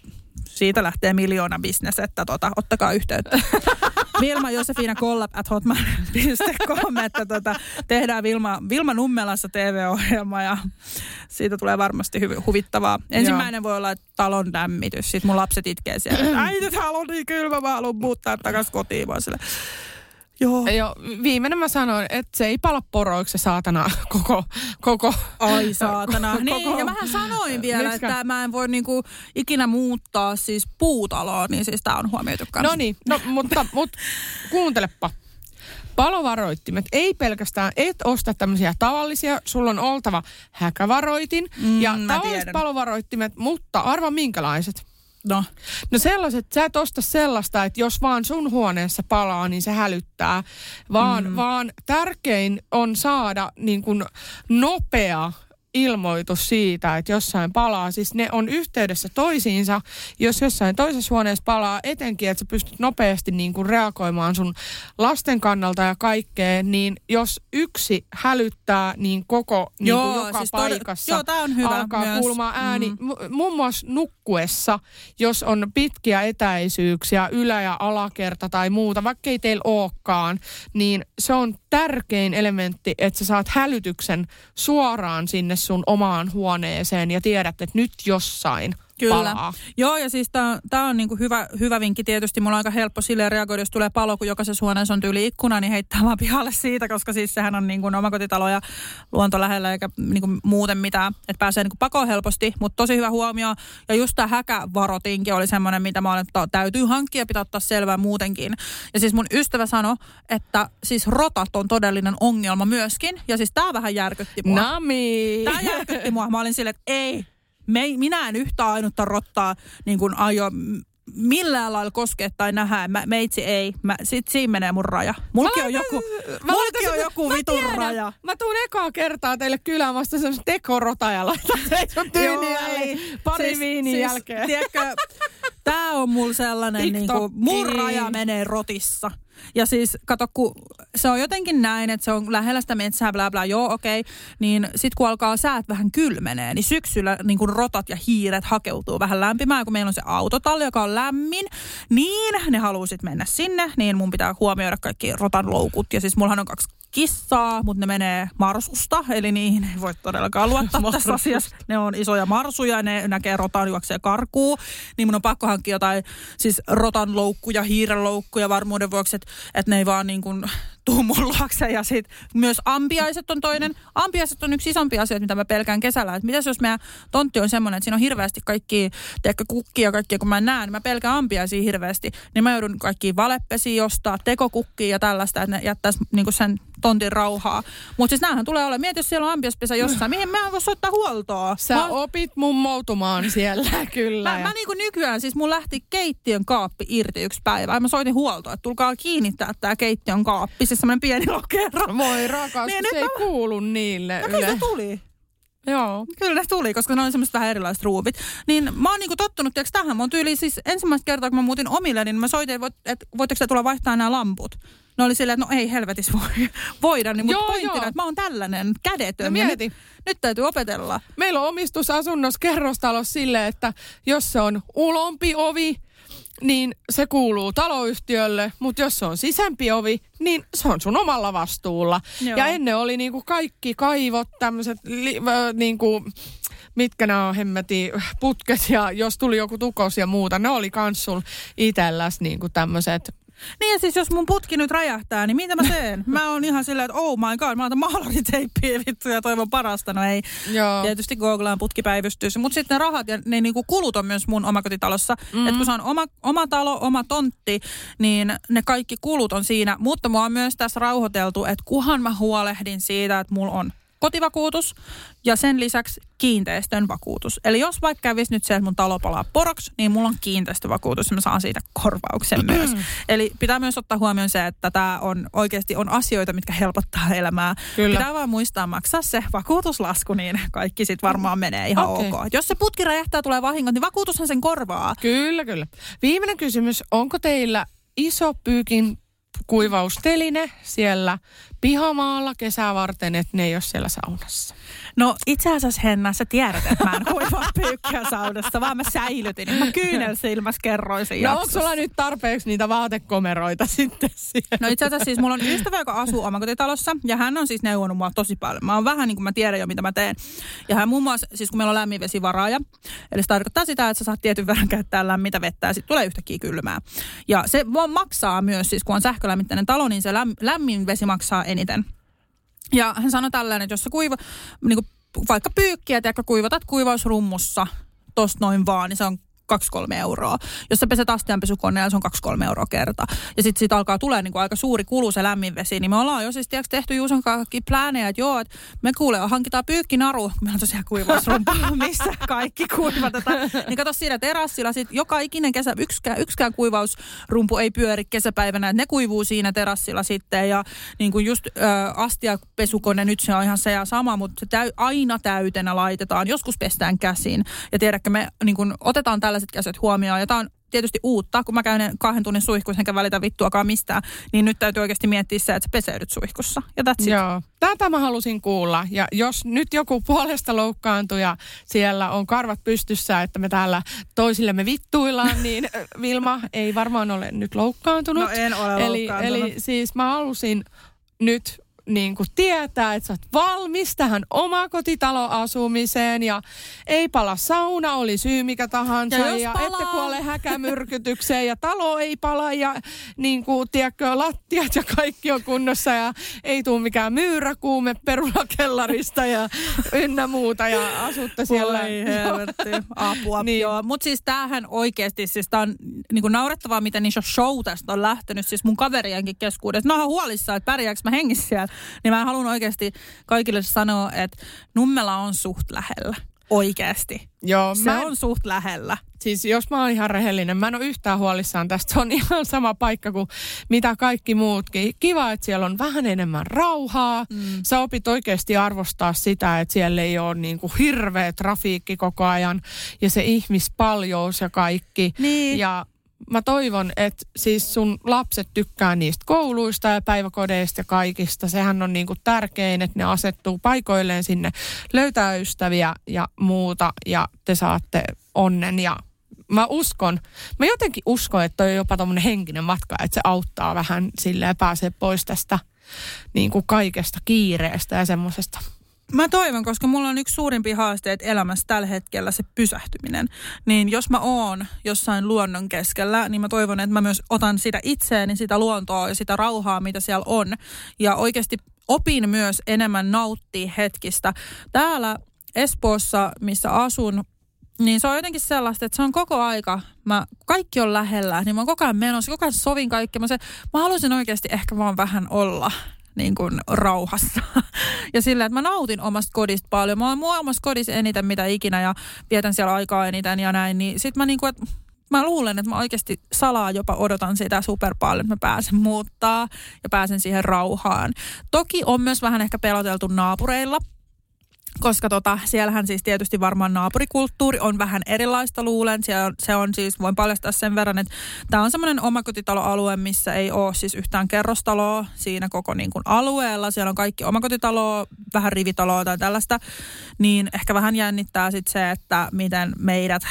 siitä lähtee miljoona bisnes, että tota, ottakaa yhteyttä. Vilma Josefina Collab at hotmail.com, että tota, tehdään Vilma, Vilma Nummelassa TV-ohjelma ja siitä tulee varmasti hyvi, huvittavaa. Ensimmäinen voi olla että talon lämmitys. Sitten mun lapset itkee siellä, että äiti, täällä on niin kylmä, mä haluan muuttaa takaisin kotiin. Vaan sille, Joo. Joo, viimeinen mä sanoin, että se ei pala poroiksi saatana koko, koko Ai saatana. Koko- niin, ja mähän sanoin vielä, Miksikä? että mä en voi niinku ikinä muuttaa siis puutaloa, niin siis tää on huomioitu kanssa. No niin, no, mutta, mutta kuuntelepa. Palovaroittimet, ei pelkästään, et osta tämmöisiä tavallisia, sulla on oltava häkävaroitin Mm, ja tavalliset tiedän. palovaroittimet, mutta arva minkälaiset. No. No sellaiset, sä et osta sellaista, että jos vaan sun huoneessa palaa, niin se hälyttää, vaan, mm. vaan tärkein on saada niin kuin nopea ilmoitus siitä, että jossain palaa. Siis ne on yhteydessä toisiinsa. Jos jossain toisessa huoneessa palaa, etenkin, että sä pystyt nopeasti niin kuin reagoimaan sun lasten kannalta ja kaikkea, niin jos yksi hälyttää, niin koko niin Joo, kuin joka siis tod- paikassa joo, tää on hyvä alkaa myös. kuulumaan ääni. Mm. Mm. Muun muassa nukkuessa, jos on pitkiä etäisyyksiä, ylä- ja alakerta tai muuta, vaikka ei teillä olekaan, niin se on tärkein elementti, että sä saat hälytyksen suoraan sinne sun omaan huoneeseen ja tiedät, että nyt jossain Kyllä. palaa. Joo, ja siis tämä tää on niinku hyvä, hyvä vinkki tietysti. Mulla on aika helppo silleen reagoida, jos tulee palo, kun jokaisessa huoneessa on tyyli ikkuna, niin heittää vaan pihalle siitä, koska siis sehän on niinku omakotitalo ja luonto lähellä eikä niinku muuten mitään. Että pääsee niinku pakoon helposti, mutta tosi hyvä huomio. Ja just tämä häkävarotinkin oli semmoinen, mitä mä olen, että täytyy hankkia pitää ottaa selvää muutenkin. Ja siis mun ystävä sanoi, että siis rotat on todellinen ongelma myöskin. Ja siis tämä vähän järkytti mua. Nami! Tämä järkytti mua. Mä olin silleen, että ei, me, ei- minä en yhtä ainutta rottaa niin kuin aio millään lailla koskea tai nähdä. Mä, meitsi ei. Mä, sit siinä menee mun raja. Mulki on joku, mulki on joku mä vitun tiedän. raja. Mä tuun ekaa kertaa teille kylään vasta semmoisen tekorota ja laitan tyyni jälleen pari siis, viinin siis, jälkeen. Tiedätkö, tää on mulla sellainen, niin kuin, mun raja menee rotissa. Ja siis, kato, kun se on jotenkin näin, että se on lähellä sitä metsää, bla bla, joo, okei. Okay. Niin sit kun alkaa säät vähän kylmenee, niin syksyllä niin kun rotat ja hiiret hakeutuu vähän lämpimään. Kun meillä on se autotalli, joka on lämmin, niin ne haluaa mennä sinne, niin mun pitää huomioida kaikki rotan loukut. Ja siis mullahan on kaksi kissaa, mutta ne menee marsusta, eli niihin ei voi todellakaan luottaa tässä asiassa. Ne on isoja marsuja ja ne näkee rotan juoksee karkuun. Niin mun on pakko hankkia jotain siis rotan loukkuja, hiiren loukkuja varmuuden vuoksi, että et ne ei vaan niin kuin tuu mun luokse. Ja sit myös ampiaiset on toinen. Ampiaiset on yksi isompi asia, mitä mä pelkään kesällä. Että mitäs jos meidän tontti on semmoinen, että siinä on hirveästi kaikki, tiedätkö, kukkia ja kaikkia, kun mä näen, niin mä pelkään ampiaisia hirveästi. Niin mä joudun kaikki valepesiä ostaa, tekokukkia ja tällaista, että ne jättäisi niin sen tontin rauhaa. Mutta siis näähän tulee olemaan. Mieti, jos siellä on ampiaspesä jossain. Mihin mä en voi soittaa huoltoa? Sä mä, opit mummoutumaan siellä, kyllä. Mä, ja- mä niinku nykyään, siis mun lähti keittiön kaappi irti yksi päivä. Mä soitin huoltoa, että tulkaa kiinnittää tää keittiön kaappi. Siis semmoinen pieni lokero. Voi rakas, Niin, niin, se ei mä- kuulu niille No kyllä se tuli. Joo. Kyllä ne tuli, koska ne on semmoiset vähän erilaiset ruuvit. Niin mä oon niinku tottunut, tiiäks, tähän. Mä oon tyyli siis ensimmäistä kertaa, kun mä muutin omille, niin mä soitin, että voitteko te tulla vaihtaa nämä lamput. Ne oli silleen, että no ei helvetis voi, voida. Niin, mutta pointtina, joo. että mä oon tällainen kädetön. No ja mieti. nyt, nyt täytyy opetella. Meillä on omistusasunnossa kerrostalossa silleen, että jos se on ulompi ovi, niin se kuuluu taloyhtiölle, mutta jos se on sisämpi ovi, niin se on sun omalla vastuulla. Joo. Ja ennen oli niinku kaikki kaivot, tämmöiset li, ö, niinku, mitkä nämä on hemmeti putket ja jos tuli joku tukos ja muuta, ne oli kans sul itelläs niinku tämmöiset. Niin ja siis jos mun putki nyt räjähtää, niin mitä mä teen? mä oon ihan silleen, että oh my god, mä otan maaloriteippiä vittu ja toivon parasta. No ei, Joo. tietysti googlaan putkipäivystys. Mutta sitten ne rahat ja ne niinku kulut on myös mun omakotitalossa. Mhm. Mm-hmm. Että kun se on oma, oma talo, oma tontti, niin ne kaikki kulut on siinä. Mutta mua on myös tässä rauhoiteltu, että kuhan mä huolehdin siitä, että mulla on kotivakuutus ja sen lisäksi kiinteistön vakuutus. Eli jos vaikka kävisi nyt se, että mun talo palaa poroksi, niin mulla on kiinteistövakuutus ja mä saan siitä korvauksen myös. Eli pitää myös ottaa huomioon se, että tämä on oikeasti on asioita, mitkä helpottaa elämää. Kyllä. Pitää vaan muistaa maksaa se vakuutuslasku, niin kaikki sitten varmaan menee ihan Okei. ok. Jos se putki räjähtää, tulee vahingot, niin vakuutushan sen korvaa. Kyllä, kyllä. Viimeinen kysymys. Onko teillä iso pyykin kuivausteline siellä pihamaalla kesää varten, että ne ei ole siellä saunassa? No itse asiassa Henna, sä tiedät, että mä en kuivaa pyykkiä saunasta, vaan mä säilytin. Mä kyynelsilmäs kerroin sen No onko sulla nyt tarpeeksi niitä vaatekomeroita sitten siellä? No itse asiassa siis mulla on ystävä, joka asuu omakotitalossa ja hän on siis neuvonut mua tosi paljon. Mä oon vähän niin kuin mä tiedän jo, mitä mä teen. Ja hän muun muassa, siis kun meillä on lämminvesivaraaja, eli se tarkoittaa sitä, että sä saat tietyn verran käyttää lämmintä vettä ja sitten tulee yhtäkkiä kylmää. Ja se maksaa myös, siis kun on sähkölämmitteinen talo, niin se läm, lämmin vesi maksaa eniten. Ja hän sanoi tällainen, että jos sä kuiva, niin kuin vaikka pyykkiä, tai kuivatat kuivausrummussa tosta noin vaan, niin se on 2-3 euroa. Jos sä peset astianpesukoneella, se on 2-3 euroa kerta. Ja sitten siitä alkaa tulee niin kuin aika suuri kulu se lämmin vesi, niin me ollaan jo siis tiiäks, tehty Juuson kaikki plänejä, että joo, että me kuule, hankitaan pyykkinaru, kun meillä on tosiaan kuivausrumpa, missä kaikki kuivatetaan. Niin kato siinä terassilla, sit joka ikinen kesä, yksikään, yksikään kuivausrumpu ei pyöri kesäpäivänä, että ne kuivuu siinä terassilla sitten. Ja niin kuin just äh, astiapesukone, nyt se on ihan se ja sama, mutta se täy, aina täytenä laitetaan. Joskus pestään käsin. Ja tiedätkö, me niin kuin, otetaan tällaiset käset huomioon. Ja tämä on tietysti uutta, kun mä käyn kahden tunnin suihkussa enkä välitä vittuakaan mistään, niin nyt täytyy oikeasti miettiä se, että sä peseydyt suihkussa. Ja that's Joo. Tätä mä halusin kuulla. Ja jos nyt joku puolesta loukkaantuu ja siellä on karvat pystyssä, että me täällä toisillemme vittuillaan, niin Vilma ei varmaan ole nyt loukkaantunut. No en ole eli, loukkaantunut. eli siis mä halusin nyt niin kuin tietää, että sä oot valmis tähän omakotitaloasumiseen ja ei pala sauna, oli syy mikä tahansa Ja ja, palaa- ette kuole häkämyrkytykseen ja talo ei pala ja niin kuin, tiedätkö, lattiat ja kaikki on kunnossa ja ei tule mikään myyräkuume perulakellarista ja ynnä muuta ja asutte siellä. Voi helvetti. Apua. Niin. niin. Mutta siis tämähän oikeasti, siis tää on niinku naurettavaa, miten niissä show tästä on lähtenyt. Siis mun kaverienkin keskuudessa. Ne on huolissaan, että pärjääkö mä hengissä siellä. Niin mä haluan oikeasti kaikille sanoa, että Nummela on suht lähellä. Oikeasti. Joo, Se mä en, on suht lähellä. siis jos mä oon ihan rehellinen, mä en ole yhtään huolissaan tästä. Se on ihan sama paikka kuin mitä kaikki muutkin. Kiva, että siellä on vähän enemmän rauhaa. Mm. Sä opit oikeasti arvostaa sitä, että siellä ei ole niin kuin hirveä trafiikki koko ajan ja se ihmispaljous ja kaikki. Niin. Ja mä toivon, että siis sun lapset tykkää niistä kouluista ja päiväkodeista ja kaikista. Sehän on niinku tärkein, että ne asettuu paikoilleen sinne, löytää ystäviä ja muuta ja te saatte onnen ja Mä uskon, mä jotenkin uskon, että toi on jopa tommonen henkinen matka, että se auttaa vähän silleen pääsee pois tästä niin kuin kaikesta kiireestä ja semmosesta. Mä toivon, koska mulla on yksi suurimpia haasteita elämässä tällä hetkellä se pysähtyminen. Niin jos mä oon jossain luonnon keskellä, niin mä toivon, että mä myös otan sitä itseäni, sitä luontoa ja sitä rauhaa, mitä siellä on. Ja oikeasti opin myös enemmän nauttia hetkistä. Täällä Espoossa, missä asun, niin se on jotenkin sellaista, että se on koko aika, mä, kaikki on lähellä, niin mä oon koko ajan menossa, koko ajan sovin kaikki. Mä, se, mä haluaisin oikeasti ehkä vaan vähän olla niin kuin rauhassa. Ja sillä, että mä nautin omasta kodista paljon. Mä oon mun omassa kodissa eniten mitä ikinä ja vietän siellä aikaa eniten ja näin. Niin sit mä niin kuin, että mä luulen, että mä oikeasti salaa jopa odotan sitä super paljon, että mä pääsen muuttaa ja pääsen siihen rauhaan. Toki on myös vähän ehkä peloteltu naapureilla, koska tota, siellähän siis tietysti varmaan naapurikulttuuri on vähän erilaista luulen. Siellä on, se on siis, voin paljastaa sen verran, että tämä on semmoinen omakotitaloalue, missä ei ole siis yhtään kerrostaloa siinä koko niin kuin alueella. Siellä on kaikki omakotitaloa, vähän rivitaloa tai tällaista. Niin ehkä vähän jännittää sitten se, että miten meidät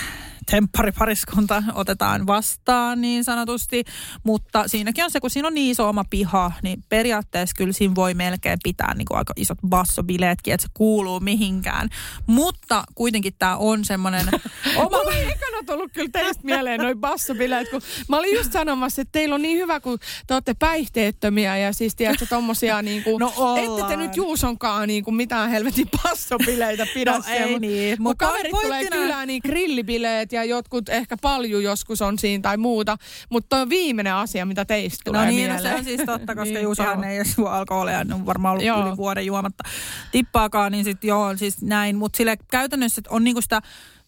tempparipariskunta otetaan vastaan niin sanotusti, mutta siinäkin on se, kun siinä on niin iso oma piha, niin periaatteessa kyllä siinä voi melkein pitää niin kuin aika isot bassobileetkin, että se kuuluu mihinkään. Mutta kuitenkin tämä on semmoinen oma... Mulla ei ekana tullut kyllä teistä mieleen noin bassobileet, kun mä olin just sanomassa, että teillä on niin hyvä, kun te olette päihteettömiä ja siis tiedätkö tommosia niinku, No ette te ollaan. nyt Juusonkaan niinku mitään helvetin bassobileitä pidä No ei niin, Kun mutta kaverit tulee kylään, niin grillibileet ja jotkut ehkä paljon joskus on siinä tai muuta, mutta on viimeinen asia, mitä teistä tulee No niin, no mieleen. se on siis totta, koska Niin, niin, joo. ei edes juo alkoholia, ne on varmaan ollut Joo. yli vuoden juomatta tippaakaan, niin sitten joo, siis näin. Mutta sille käytännössä on niinku sitä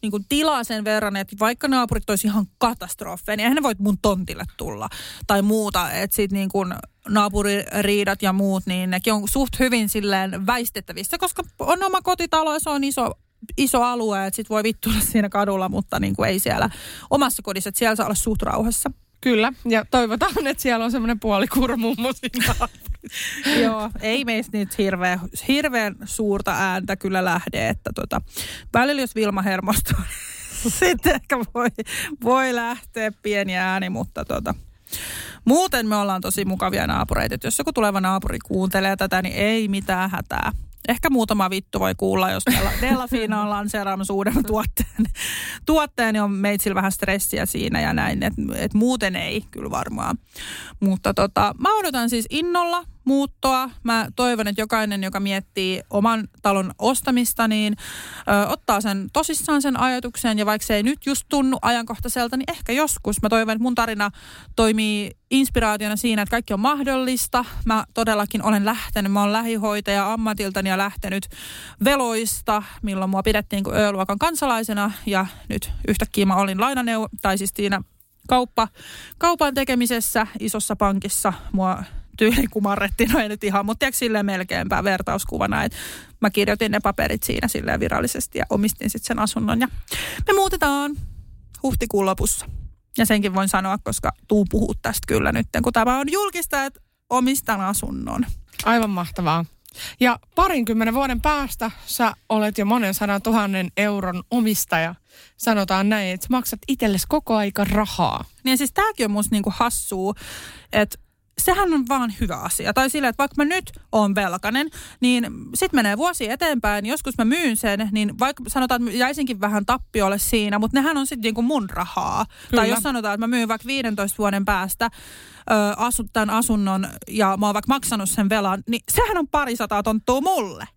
niinku tilaa sen verran, että vaikka naapurit olisi ihan katastrofeja, niin eihän ne voi mun tontille tulla tai muuta. Että sitten niinku naapuririidat ja muut, niin nekin on suht hyvin silleen väistettävissä, koska on oma kotitalo ja se on iso iso alue, että sit voi vittuilla siinä kadulla, mutta niin kuin ei siellä omassa kodissa, että siellä saa olla suht rauhassa. Kyllä, ja toivotaan, että siellä on semmoinen puolikurmummo. Joo, ei meistä nyt hirveän, hirveän suurta ääntä kyllä lähde, että tota, välillä jos Vilma hermostuu, sitten ehkä voi, voi lähteä pieni ääni, mutta tota, muuten me ollaan tosi mukavia naapureita. Et jos joku tuleva naapuri kuuntelee tätä, niin ei mitään hätää. Ehkä muutama vittu voi kuulla, jos Della, Della Fina on lanseeraamassa uuden tuotteen. Tuotteen niin on meitsillä vähän stressiä siinä ja näin, että et muuten ei kyllä varmaan. Mutta tota, mä odotan siis innolla muuttoa. Mä toivon, että jokainen, joka miettii oman talon ostamista, niin ö, ottaa sen tosissaan sen ajatuksen. Ja vaikka se ei nyt just tunnu ajankohtaiselta, niin ehkä joskus. Mä toivon, että mun tarina toimii inspiraationa siinä, että kaikki on mahdollista. Mä todellakin olen lähtenyt, mä olen lähihoitaja ammatiltani ja lähtenyt veloista, milloin mua pidettiin kuin Ö-luokan kansalaisena. Ja nyt yhtäkkiä mä olin lainaneu, tai siis siinä kauppa, kaupan tekemisessä isossa pankissa mua tyyli kumarrettiin, no ei nyt ihan, mutta silleen melkeinpä vertauskuvana, että mä kirjoitin ne paperit siinä silleen virallisesti ja omistin sitten sen asunnon ja me muutetaan huhtikuun lopussa. Ja senkin voin sanoa, koska tuu puhuu tästä kyllä nyt, kun tämä on julkista, että omistan asunnon. Aivan mahtavaa. Ja parinkymmenen vuoden päästä sä olet jo monen sadan tuhannen euron omistaja. Sanotaan näin, että sä maksat itsellesi koko aika rahaa. Niin siis tämäkin on musta niinku hassua, että sehän on vaan hyvä asia. Tai sillä, että vaikka mä nyt oon velkainen, niin sitten menee vuosi eteenpäin, joskus mä myyn sen, niin vaikka sanotaan, että jäisinkin vähän tappiolle siinä, mutta nehän on sitten niinku mun rahaa. Kyllä. Tai jos sanotaan, että mä myyn vaikka 15 vuoden päästä, ö, asut tämän asunnon ja mä oon vaikka maksanut sen velan, niin sehän on pari sataa tonttua mulle.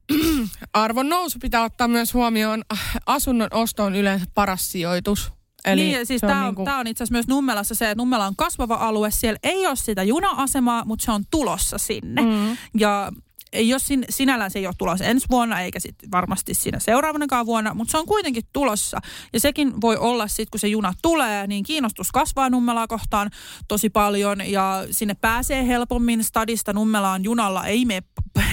Arvon nousu pitää ottaa myös huomioon. Asunnon osto on yleensä paras sijoitus. Eli niin, siis tämä on, niinku... on itse asiassa myös Nummelassa se, että Nummela on kasvava alue. Siellä ei ole sitä juna-asemaa, mutta se on tulossa sinne. Mm. Ja jos sin, sinällään se ei ole tulossa ensi vuonna, eikä sit varmasti siinä seuraavanakaan vuonna, mutta se on kuitenkin tulossa. Ja sekin voi olla sitten, kun se juna tulee, niin kiinnostus kasvaa Nummelaa kohtaan tosi paljon ja sinne pääsee helpommin stadista Nummelaan junalla, ei mene,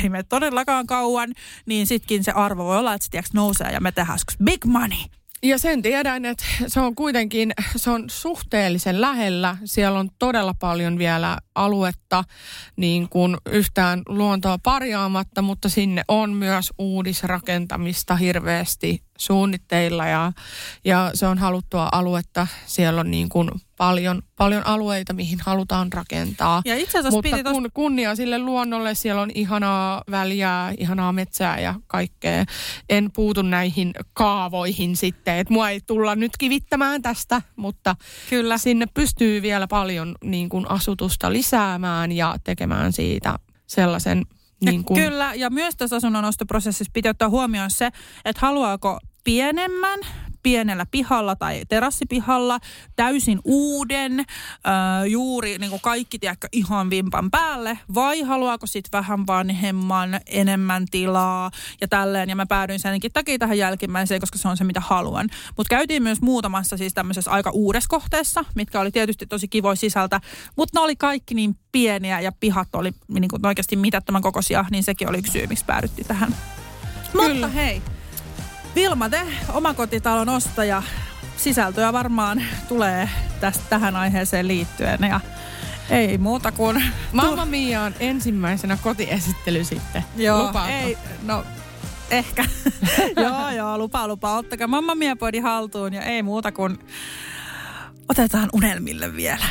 ei mene todellakaan kauan, niin sitkin se arvo voi olla, että se tiiäks, nousee ja me tehdään big money. Ja sen tiedän, että se on kuitenkin, se on suhteellisen lähellä. Siellä on todella paljon vielä aluetta niin kuin yhtään luontoa parjaamatta, mutta sinne on myös uudisrakentamista hirveästi suunnitteilla ja, ja se on haluttua aluetta. Siellä on niin kuin paljon, paljon alueita, mihin halutaan rakentaa. Ja itse Mutta piti kun, kunnia sille luonnolle, siellä on ihanaa väliä, ihanaa metsää ja kaikkea. En puutu näihin kaavoihin sitten, että mua ei tulla nyt kivittämään tästä, mutta Kyllä. sinne pystyy vielä paljon niin kuin asutusta lisäämään ja tekemään siitä sellaisen niin kuin... Kyllä, ja myös tässä asunnon ostoprosessissa piti ottaa huomioon se, että haluaako pienemmän, pienellä pihalla tai terassipihalla, täysin uuden, äh, juuri niin kuin kaikki tiedätkö, ihan vimpan päälle, vai haluaako sitten vähän vanhemman, enemmän tilaa ja tälleen. Ja mä päädyin senkin takia tähän jälkimmäiseen, koska se on se, mitä haluan. Mutta käytiin myös muutamassa siis tämmöisessä aika uudessa kohteessa, mitkä oli tietysti tosi kivoja sisältä, mutta ne oli kaikki niin pieniä ja pihat oli niin kuin oikeasti mitättömän kokoisia, niin sekin oli yksi syy, miksi päädyttiin tähän. Kyllä. Mutta hei, Vilma, te omakotitalon ostaja, sisältöä varmaan tulee tästä tähän aiheeseen liittyen ja ei muuta kuin... Mamma Mia on ensimmäisenä kotiesittely sitten. Joo, Lupaako? ei, no ehkä. joo, joo, lupa, lupa. Ottakaa Mamma Mia podi haltuun ja ei muuta kuin otetaan unelmille vielä.